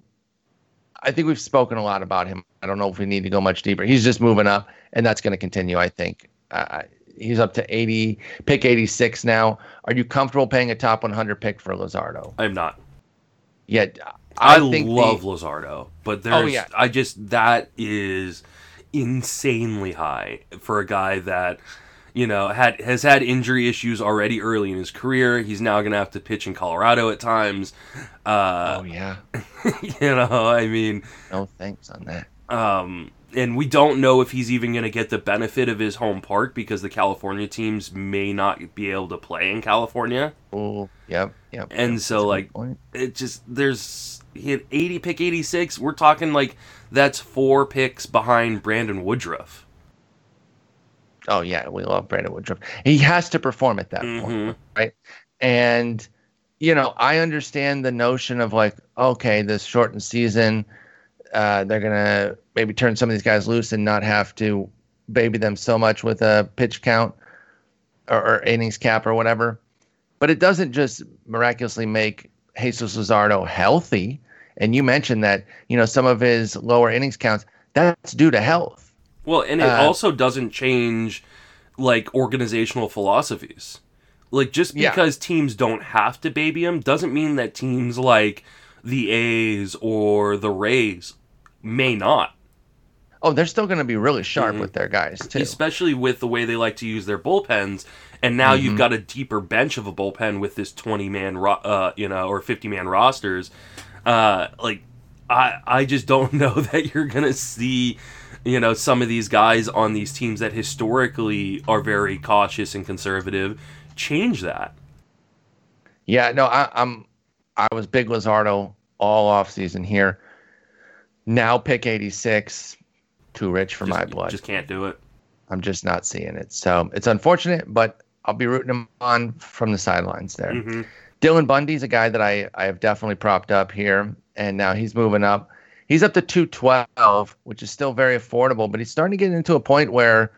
I think we've spoken a lot about him. I don't know if we need to go much deeper. He's just moving up, and that's going to continue, I think. Uh, he's up to 80, pick 86 now. Are you comfortable paying a top 100 pick for Luzardo? I'm not. Yet, I, I love the, Luzardo, but there's, oh, yeah. I just, that is insanely high for a guy that – you know, had has had injury issues already early in his career. He's now going to have to pitch in Colorado at times. Uh, oh yeah, you know, I mean, no thanks on that. Um, and we don't know if he's even going to get the benefit of his home park because the California teams may not be able to play in California. Oh, yep, yep. And yep, so, like, it just there's he had 80 pick 86. We're talking like that's four picks behind Brandon Woodruff. Oh yeah, we love Brandon Woodruff. He has to perform at that mm-hmm. point, right? And you know, I understand the notion of like, okay, this shortened season, uh, they're gonna maybe turn some of these guys loose and not have to baby them so much with a pitch count or, or innings cap or whatever. But it doesn't just miraculously make Jesus Luzardo healthy. And you mentioned that you know some of his lower innings counts that's due to health well, and it uh, also doesn't change like organizational philosophies. Like just because yeah. teams don't have to baby him doesn't mean that teams like the A's or the Rays may not. Oh, they're still going to be really sharp mm-hmm. with their guys too, especially with the way they like to use their bullpens. And now mm-hmm. you've got a deeper bench of a bullpen with this twenty man, ro- uh, you know, or fifty man rosters. Uh, like, I I just don't know that you're going to see, you know, some of these guys on these teams that historically are very cautious and conservative change that. Yeah, no, I, I'm I was big Luzardo all off season here. Now pick 86 too rich for just, my blood. Just can't do it. I'm just not seeing it. So it's unfortunate, but I'll be rooting him on from the sidelines there. Mm-hmm. Dylan Bundy's a guy that I, I have definitely propped up here, and now he's moving up. He's up to 212, which is still very affordable, but he's starting to get into a point where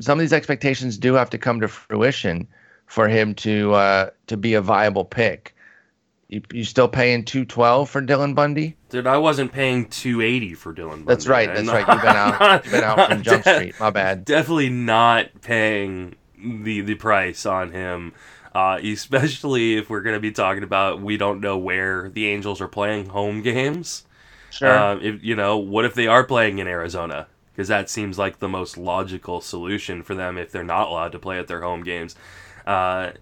some of these expectations do have to come to fruition for him to uh, to be a viable pick. You, you still paying two twelve for Dylan Bundy? Dude, I wasn't paying two eighty for Dylan Bundy. That's right. That's right. You've been out. You've been out from Jump Street. My bad. Definitely not paying the the price on him. Uh, especially if we're going to be talking about we don't know where the Angels are playing home games. Sure. Uh, if you know, what if they are playing in Arizona? Because that seems like the most logical solution for them if they're not allowed to play at their home games. Uh,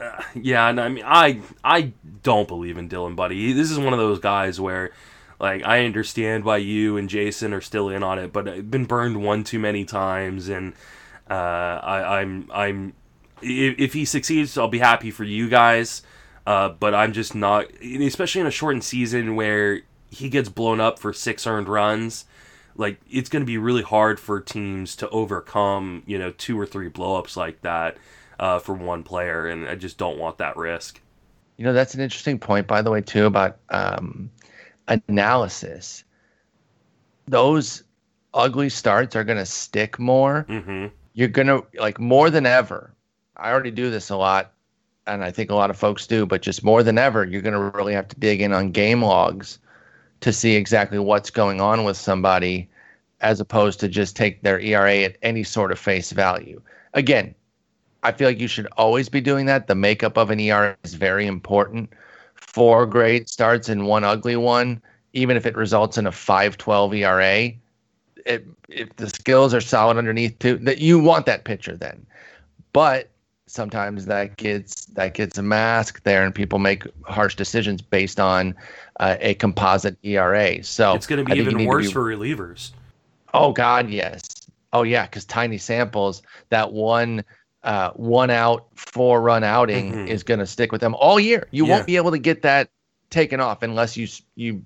uh, yeah, and I mean, I I don't believe in Dylan Bundy. This is one of those guys where, like, I understand why you and Jason are still in on it, but I've been burned one too many times, and uh, I, I'm I'm if, if he succeeds, I'll be happy for you guys. Uh, but I'm just not, especially in a shortened season where he gets blown up for six earned runs. Like it's going to be really hard for teams to overcome, you know, two or three blowups like that uh, for one player, and I just don't want that risk. You know, that's an interesting point, by the way, too, about um, analysis. Those ugly starts are going to stick more. Mm-hmm. You're going to, like, more than ever. I already do this a lot, and I think a lot of folks do, but just more than ever, you're going to really have to dig in on game logs to see exactly what's going on with somebody as opposed to just take their ERA at any sort of face value. Again, I feel like you should always be doing that. The makeup of an ERA is very important. Four great starts and one ugly one, even if it results in a 5.12 ERA, it, if the skills are solid underneath too, that you want that pitcher then. But sometimes that gets that gets a mask there, and people make harsh decisions based on uh, a composite ERA. So it's going to be even worse be, for relievers. Oh God, yes. Oh yeah, because tiny samples. That one uh, one out, four run outing mm-hmm. is going to stick with them all year. You yeah. won't be able to get that taken off unless you you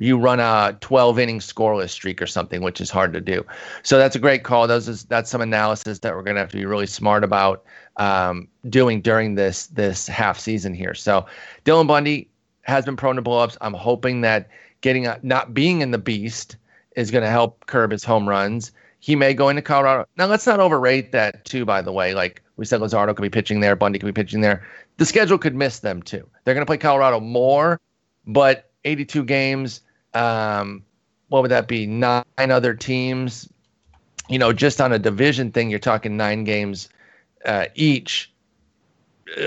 you run a 12 inning scoreless streak or something, which is hard to do. So that's a great call. Those is that's some analysis that we're going to have to be really smart about um, doing during this this half season here. So Dylan Bundy has been prone to blowups. I'm hoping that getting a, not being in the beast is going to help curb his home runs he may go into Colorado. Now, let's not overrate that, too, by the way. Like we said, Luzardo could be pitching there, Bundy could be pitching there. The schedule could miss them, too. They're going to play Colorado more, but 82 games, um, what would that be? Nine other teams. You know, just on a division thing, you're talking nine games uh, each,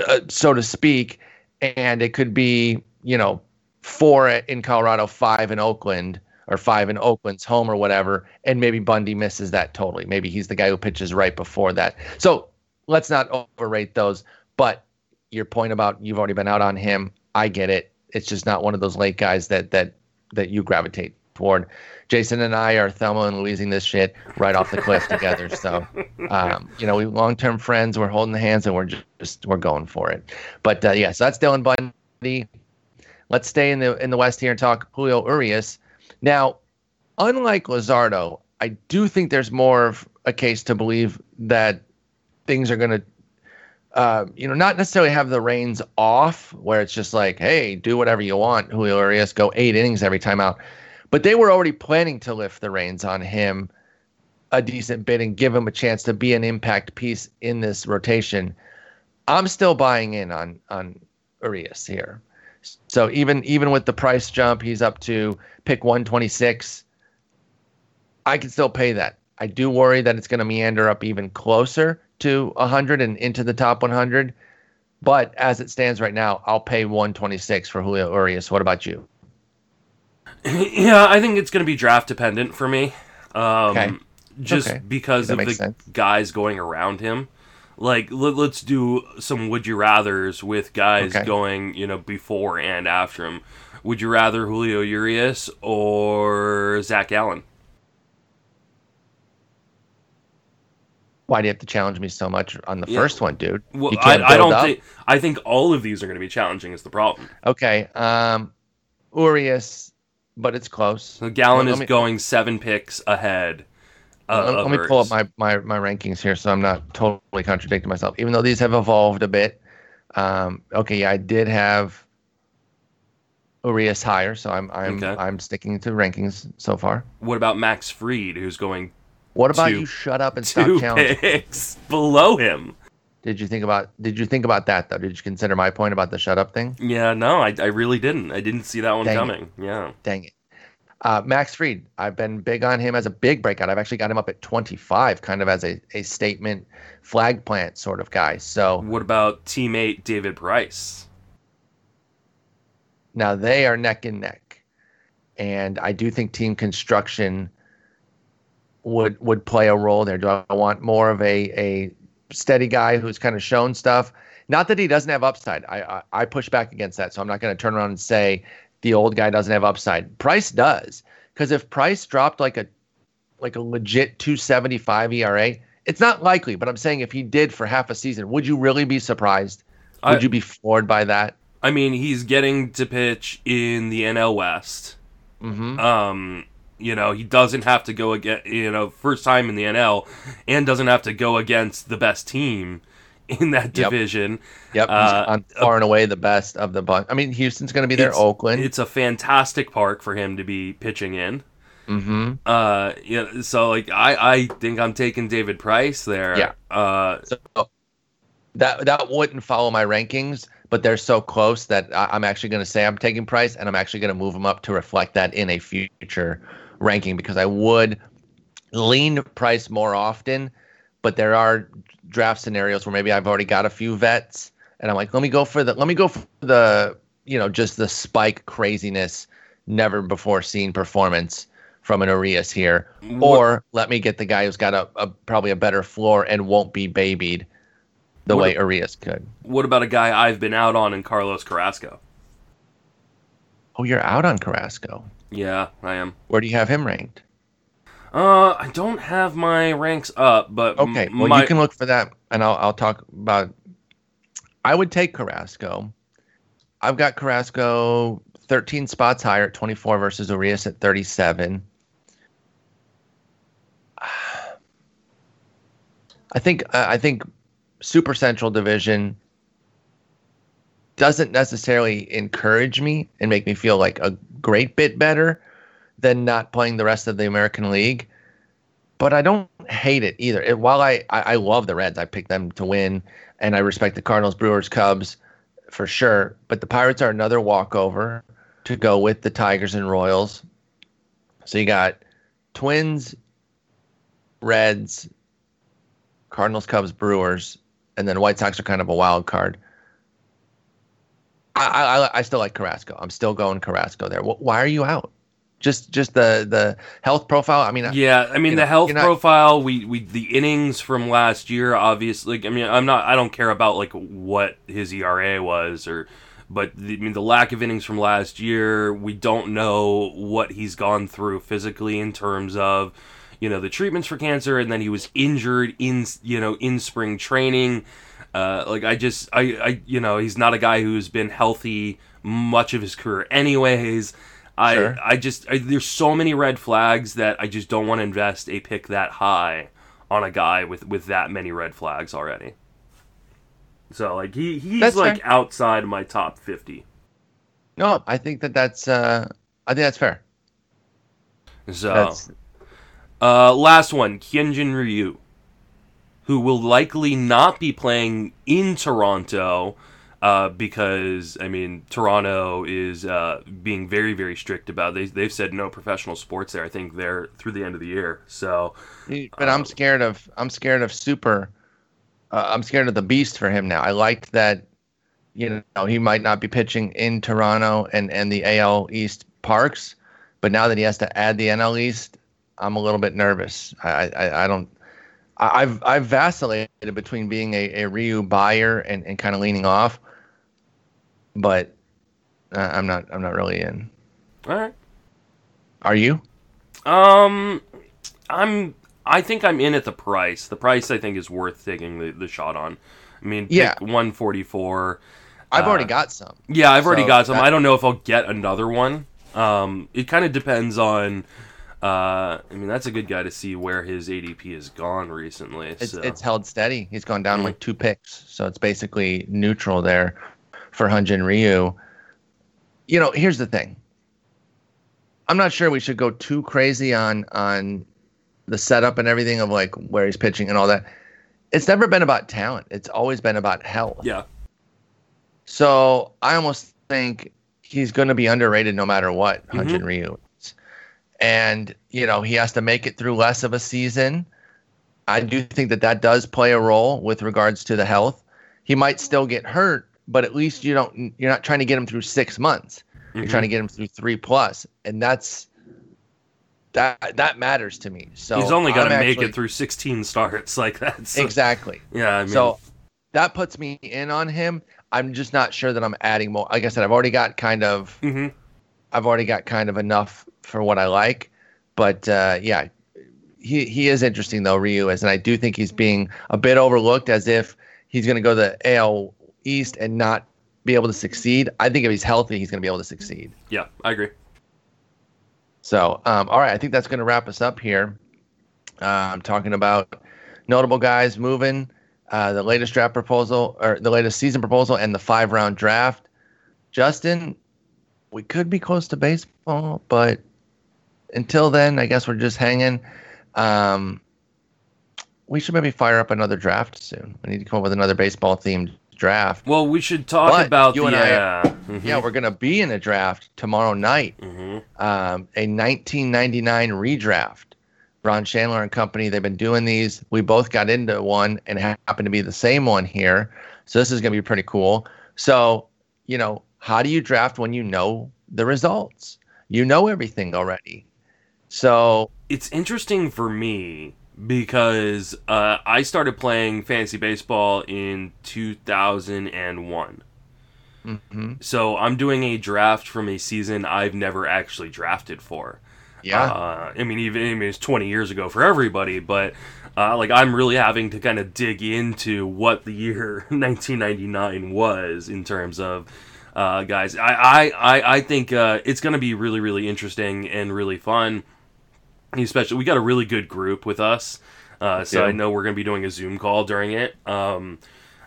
uh, so to speak. And it could be, you know, four in Colorado, five in Oakland or five in Oakland's home or whatever, and maybe Bundy misses that totally. Maybe he's the guy who pitches right before that. So let's not overrate those. But your point about you've already been out on him, I get it. It's just not one of those late guys that that that you gravitate toward. Jason and I are Thelma and Louising this shit right off the cliff together. So, um, you know, we long term friends. We're holding hands and we're just we're going for it. But uh, yeah, so that's Dylan Bundy. Let's stay in the in the West here and talk Julio Urias. Now, unlike Luzardo, I do think there's more of a case to believe that things are going to, uh, you know, not necessarily have the reins off, where it's just like, hey, do whatever you want, Julio Urias, go eight innings every time out. But they were already planning to lift the reins on him a decent bit and give him a chance to be an impact piece in this rotation. I'm still buying in on on Urias here. So even even with the price jump, he's up to pick 126. I can still pay that. I do worry that it's going to meander up even closer to 100 and into the top 100. But as it stands right now, I'll pay 126 for Julio Urias. What about you? Yeah, I think it's going to be draft dependent for me. Um, Okay. Just Okay. because That of the sense. guys going around him. Like, let, let's do some would you rather's with guys Okay. going, you know, before and after him. Would you rather Julio Urias or Zac Gallen? Why do you have to challenge me so much on the Yeah. first one, dude? Well, You I, can't I don't up? think. I think all of these are going to be challenging. Is the problem? Okay. Um, Urias, but it's close. So Gallen is me- going seven picks ahead. Uh, let, let me pull up my, my, my rankings here so I'm not totally contradicting myself, even though these have evolved a bit. Um, okay, yeah, I did have Urias higher, so I'm I'm Okay. I'm sticking to rankings so far. What about Max Fried, who's going What about Two- you shut up and stop two challenging? picks below him? Did you think about did you think about that though? Did you consider my point about the shut up thing? Yeah, no, I, I really didn't. I didn't see that one Dang it. coming. Yeah. Dang it. Uh, Max Fried, I've been big on him as a big breakout. I've actually got him up at 25, kind of as a, a statement flag plant sort of guy. So What about teammate David Price? now they are neck and neck. And I do think team construction would would play a role there. Do I want more of a, a steady guy who's kind of shown stuff? Not that he doesn't have upside. I, I, I push back against that. So I'm not going to turn around and say the old guy doesn't have upside. Price does. Because if Price dropped like a like a legit 275 ERA, it's not likely, but I'm saying if he did for half a season, would you really be surprised? Would I- you be floored by that? I mean, he's getting to pitch in the NL West. Mm-hmm. Um, you know, he doesn't have to go against, you know, first time in the NL, and doesn't have to go against the best team in that division. Yep, he's Uh, far and away the best of the bunch. I mean, Houston's going to be there. It's- Oakland. It's a fantastic park for him to be pitching in. mm-hmm. Uh, yeah, so like I, I think I'm taking David Price there. Yeah. Uh, So that that wouldn't follow my rankings, but they're so close that I, I'm actually going to say I'm taking Price, and I'm actually going to move him up to reflect that in a future ranking because I would lean Price more often, but there are draft scenarios where maybe I've already got a few vets, and I'm like, let me go for the let me go for the you know just the spike craziness, never before seen performance from an Urias here, What- or let me get the guy who's got a, a probably a better floor and won't be babied the What- way Urias could. what about a guy I've been out on in Carlos Carrasco? Oh, you're out on Carrasco. Yeah, I am. Where do you have him ranked? Uh, I don't have my ranks up, but m- Okay, well my, you can look for that, and I'll I'll talk about. I would take Carrasco. I've got Carrasco 13 spots higher at 24 versus Urias at 37. I think uh, I think Super Central Division doesn't necessarily encourage me and make me feel like a great bit better than not playing the rest of the American League. But I don't hate it either. It, while I, I, I love the Reds, I picked them to win, and I respect the Cardinals, Brewers, Cubs for sure. But the Pirates are another walkover to go with the Tigers and Royals. So you got Twins, Reds, Cardinals, Cubs, Brewers, and then White Sox are kind of a wild card. I, I, I still like Carrasco. I'm still going Carrasco there. Why are you out? Just just the the health profile. I mean, Yeah, I mean the know, health not- profile. We we the innings from last year. Obviously, I mean I'm not. I don't care about like what his ERA was or. But the, I mean, the lack of innings from last year, we don't know what he's gone through physically in terms of, you know, the treatments for cancer, and then he was injured in, you know, in spring training. Uh, like I just, I, I, you know, he's not a guy who's been healthy much of his career, anyways. I, Sure. I just, I, there's so many red flags that I just don't want to invest a pick that high on a guy with with that many red flags already. So like he he's That's like fair. outside my top fifty. no, I think that that's uh, I think that's fair. So That's uh, last one, Hyunjin Ryu, who will likely not be playing in Toronto. Uh, because I mean, Toronto is uh, being very, very strict about. They they've said no professional sports there. I think they're through the end of the year. So but I'm scared of I'm scared of super. Uh, I'm scared of the beast for him now. I liked that, you know, he might not be pitching in Toronto and and the AL East parks, But now that he has to add the NL East, I'm a little bit nervous. I I, I don't. I- I've I've vacillated between being a, a Ryu buyer and, and kind of leaning off, but uh, I'm not I'm not really in. All right. Are you? Um, I'm. I think I'm in at the price. The price I think is worth taking the, the shot on. I mean, Yeah. 144. I've Uh, already got some. Yeah, I've already got some. I don't know if I'll get another one. Um, it kind of depends on. Uh, I mean, that's a good guy to see where his ADP has gone recently. It's so. it's held steady. He's gone down Mhm. like two picks, so it's basically neutral there for Hyunjin Ryu. You know, here's the thing. I'm not sure we should go too crazy on on the setup and everything of like where he's pitching and all that. It's never been about talent. It's always been about health. yeah, So I almost think he's going to be underrated no matter what, Mhm. Hyunjin Ryu. And, you know, he has to make it through less of a season. I do think that that does play a role with regards to the health. He might still get hurt, but at least you don't, you're not trying to get him through six months. You're trying to get him through three plus, And that's, that, that matters to me. So he's only got to make it through 16 starts. Like that's Exactly. Yeah, I mean, so that puts me in on him. I'm just not sure that I'm adding more. Like I said, I've already got kind of mhm. I've already got kind of enough for what I like. But uh, yeah, he he is interesting though, Ryu is, and I do think he's being a bit overlooked as if he's going to go to the AL East and not be able to succeed. I think if he's healthy, he's going to be able to succeed. yeah, I agree. So, um, all right, I think that's going to wrap us up here. Uh, I'm talking about notable guys moving, uh, the latest draft proposal or the latest season proposal, and the five round draft. Justin, we could be close to baseball, but until then, I guess we're just hanging. Um, we should maybe fire up another draft soon. We need to come up with another baseball themed draft. Well, we should talk But about you the and I- yeah, mhm, Yeah, we're going to be in a draft tomorrow night. mhm. um, a 1999 redraft. Ron Chandler and company, they've been doing these. We both got into one and happened to be the same one here. So this is going to be pretty cool. So, you know, how do you draft when you know the results? You know everything already. So, it's interesting for me because uh, I started playing fantasy baseball in 2001. mhm, So I'm doing a draft from a season I've never actually drafted for. yeah, Uh, I mean, even I mean, it's 20 years ago for everybody, but uh, like I'm really having to kind of dig into what the year 1999 was in terms of uh, guys. I I I, I think uh, it's going to be really really interesting and really fun. Especially, we got a really good group with us, uh, so Yeah. I know we're going to be doing a Zoom call during it. Um,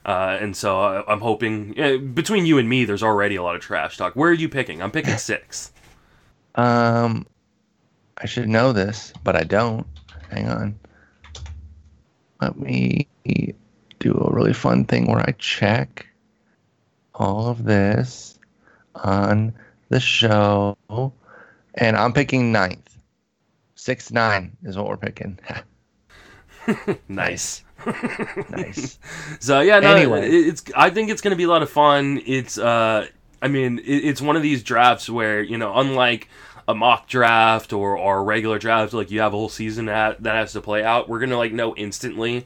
uh, and so I, I'm hoping yeah, between you and me, there's already a lot of trash talk. Where are you picking? I'm picking six. um, I should know this, but I don't. Hang on. Let me do a really fun thing where I check all of this on the show. And I'm picking ninth. Six nine is what we're picking. nice. nice. So yeah, no, Anyway. it's. I think it's going to be a lot of fun. It's. uh I mean, it, it's one of these drafts where you know, unlike a mock draft or or a regular draft, like you have a whole season that that has to play out. We're gonna like know instantly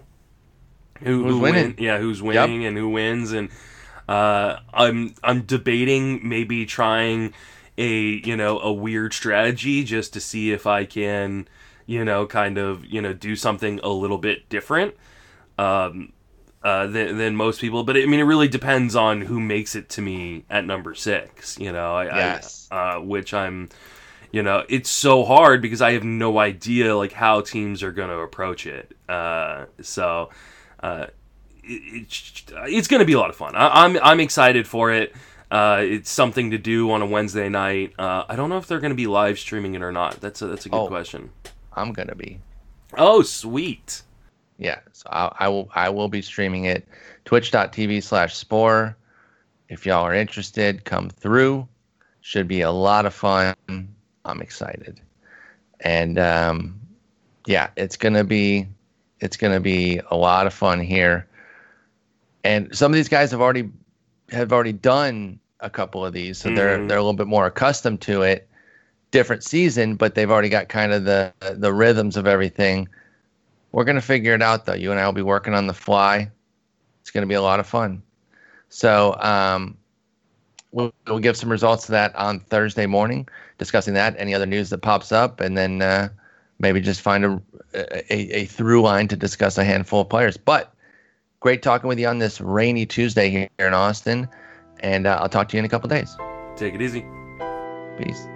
who Who's who winning. win- yeah, who's winning and who wins, and uh, I'm I'm debating maybe trying a you know a weird strategy just to see if I can you know kind of you know do something a little bit different um, uh, than, than most people. But I mean, it really depends on who makes it to me at number six. You know, I, Yes. I, uh, which I'm. You know, it's so hard because I have no idea like how teams are going to approach it. Uh, so, uh, it, it's it's going to be a lot of fun. I, I'm I'm excited for it. Uh, it's something to do on a Wednesday night. Uh, I don't know if they're going to be live streaming it or not. That's a that's a good Oh. question. I'm gonna be. Oh, sweet. Yeah. So I, I will I will be streaming it. Twitch.tv slash spore. If y'all are interested, come through. Should be a lot of fun. I'm excited. And um, yeah, it's gonna be it's gonna be a lot of fun here. And some of these guys have already have already done a couple of these, so they're Mhm. they're a little bit more accustomed to it. different season, but they've already got kind of the the rhythms of everything. We're gonna figure it out though. You and I will be working on the fly. It's gonna be a lot of fun. So um, we'll, we'll give some results to that on Thursday morning, discussing that, any other news that pops up, and then uh, maybe just find a, a, a through line to discuss a handful of players. But great talking with you on this rainy Tuesday here in Austin, and uh, I'll talk to you in a couple days. Take it easy. Peace.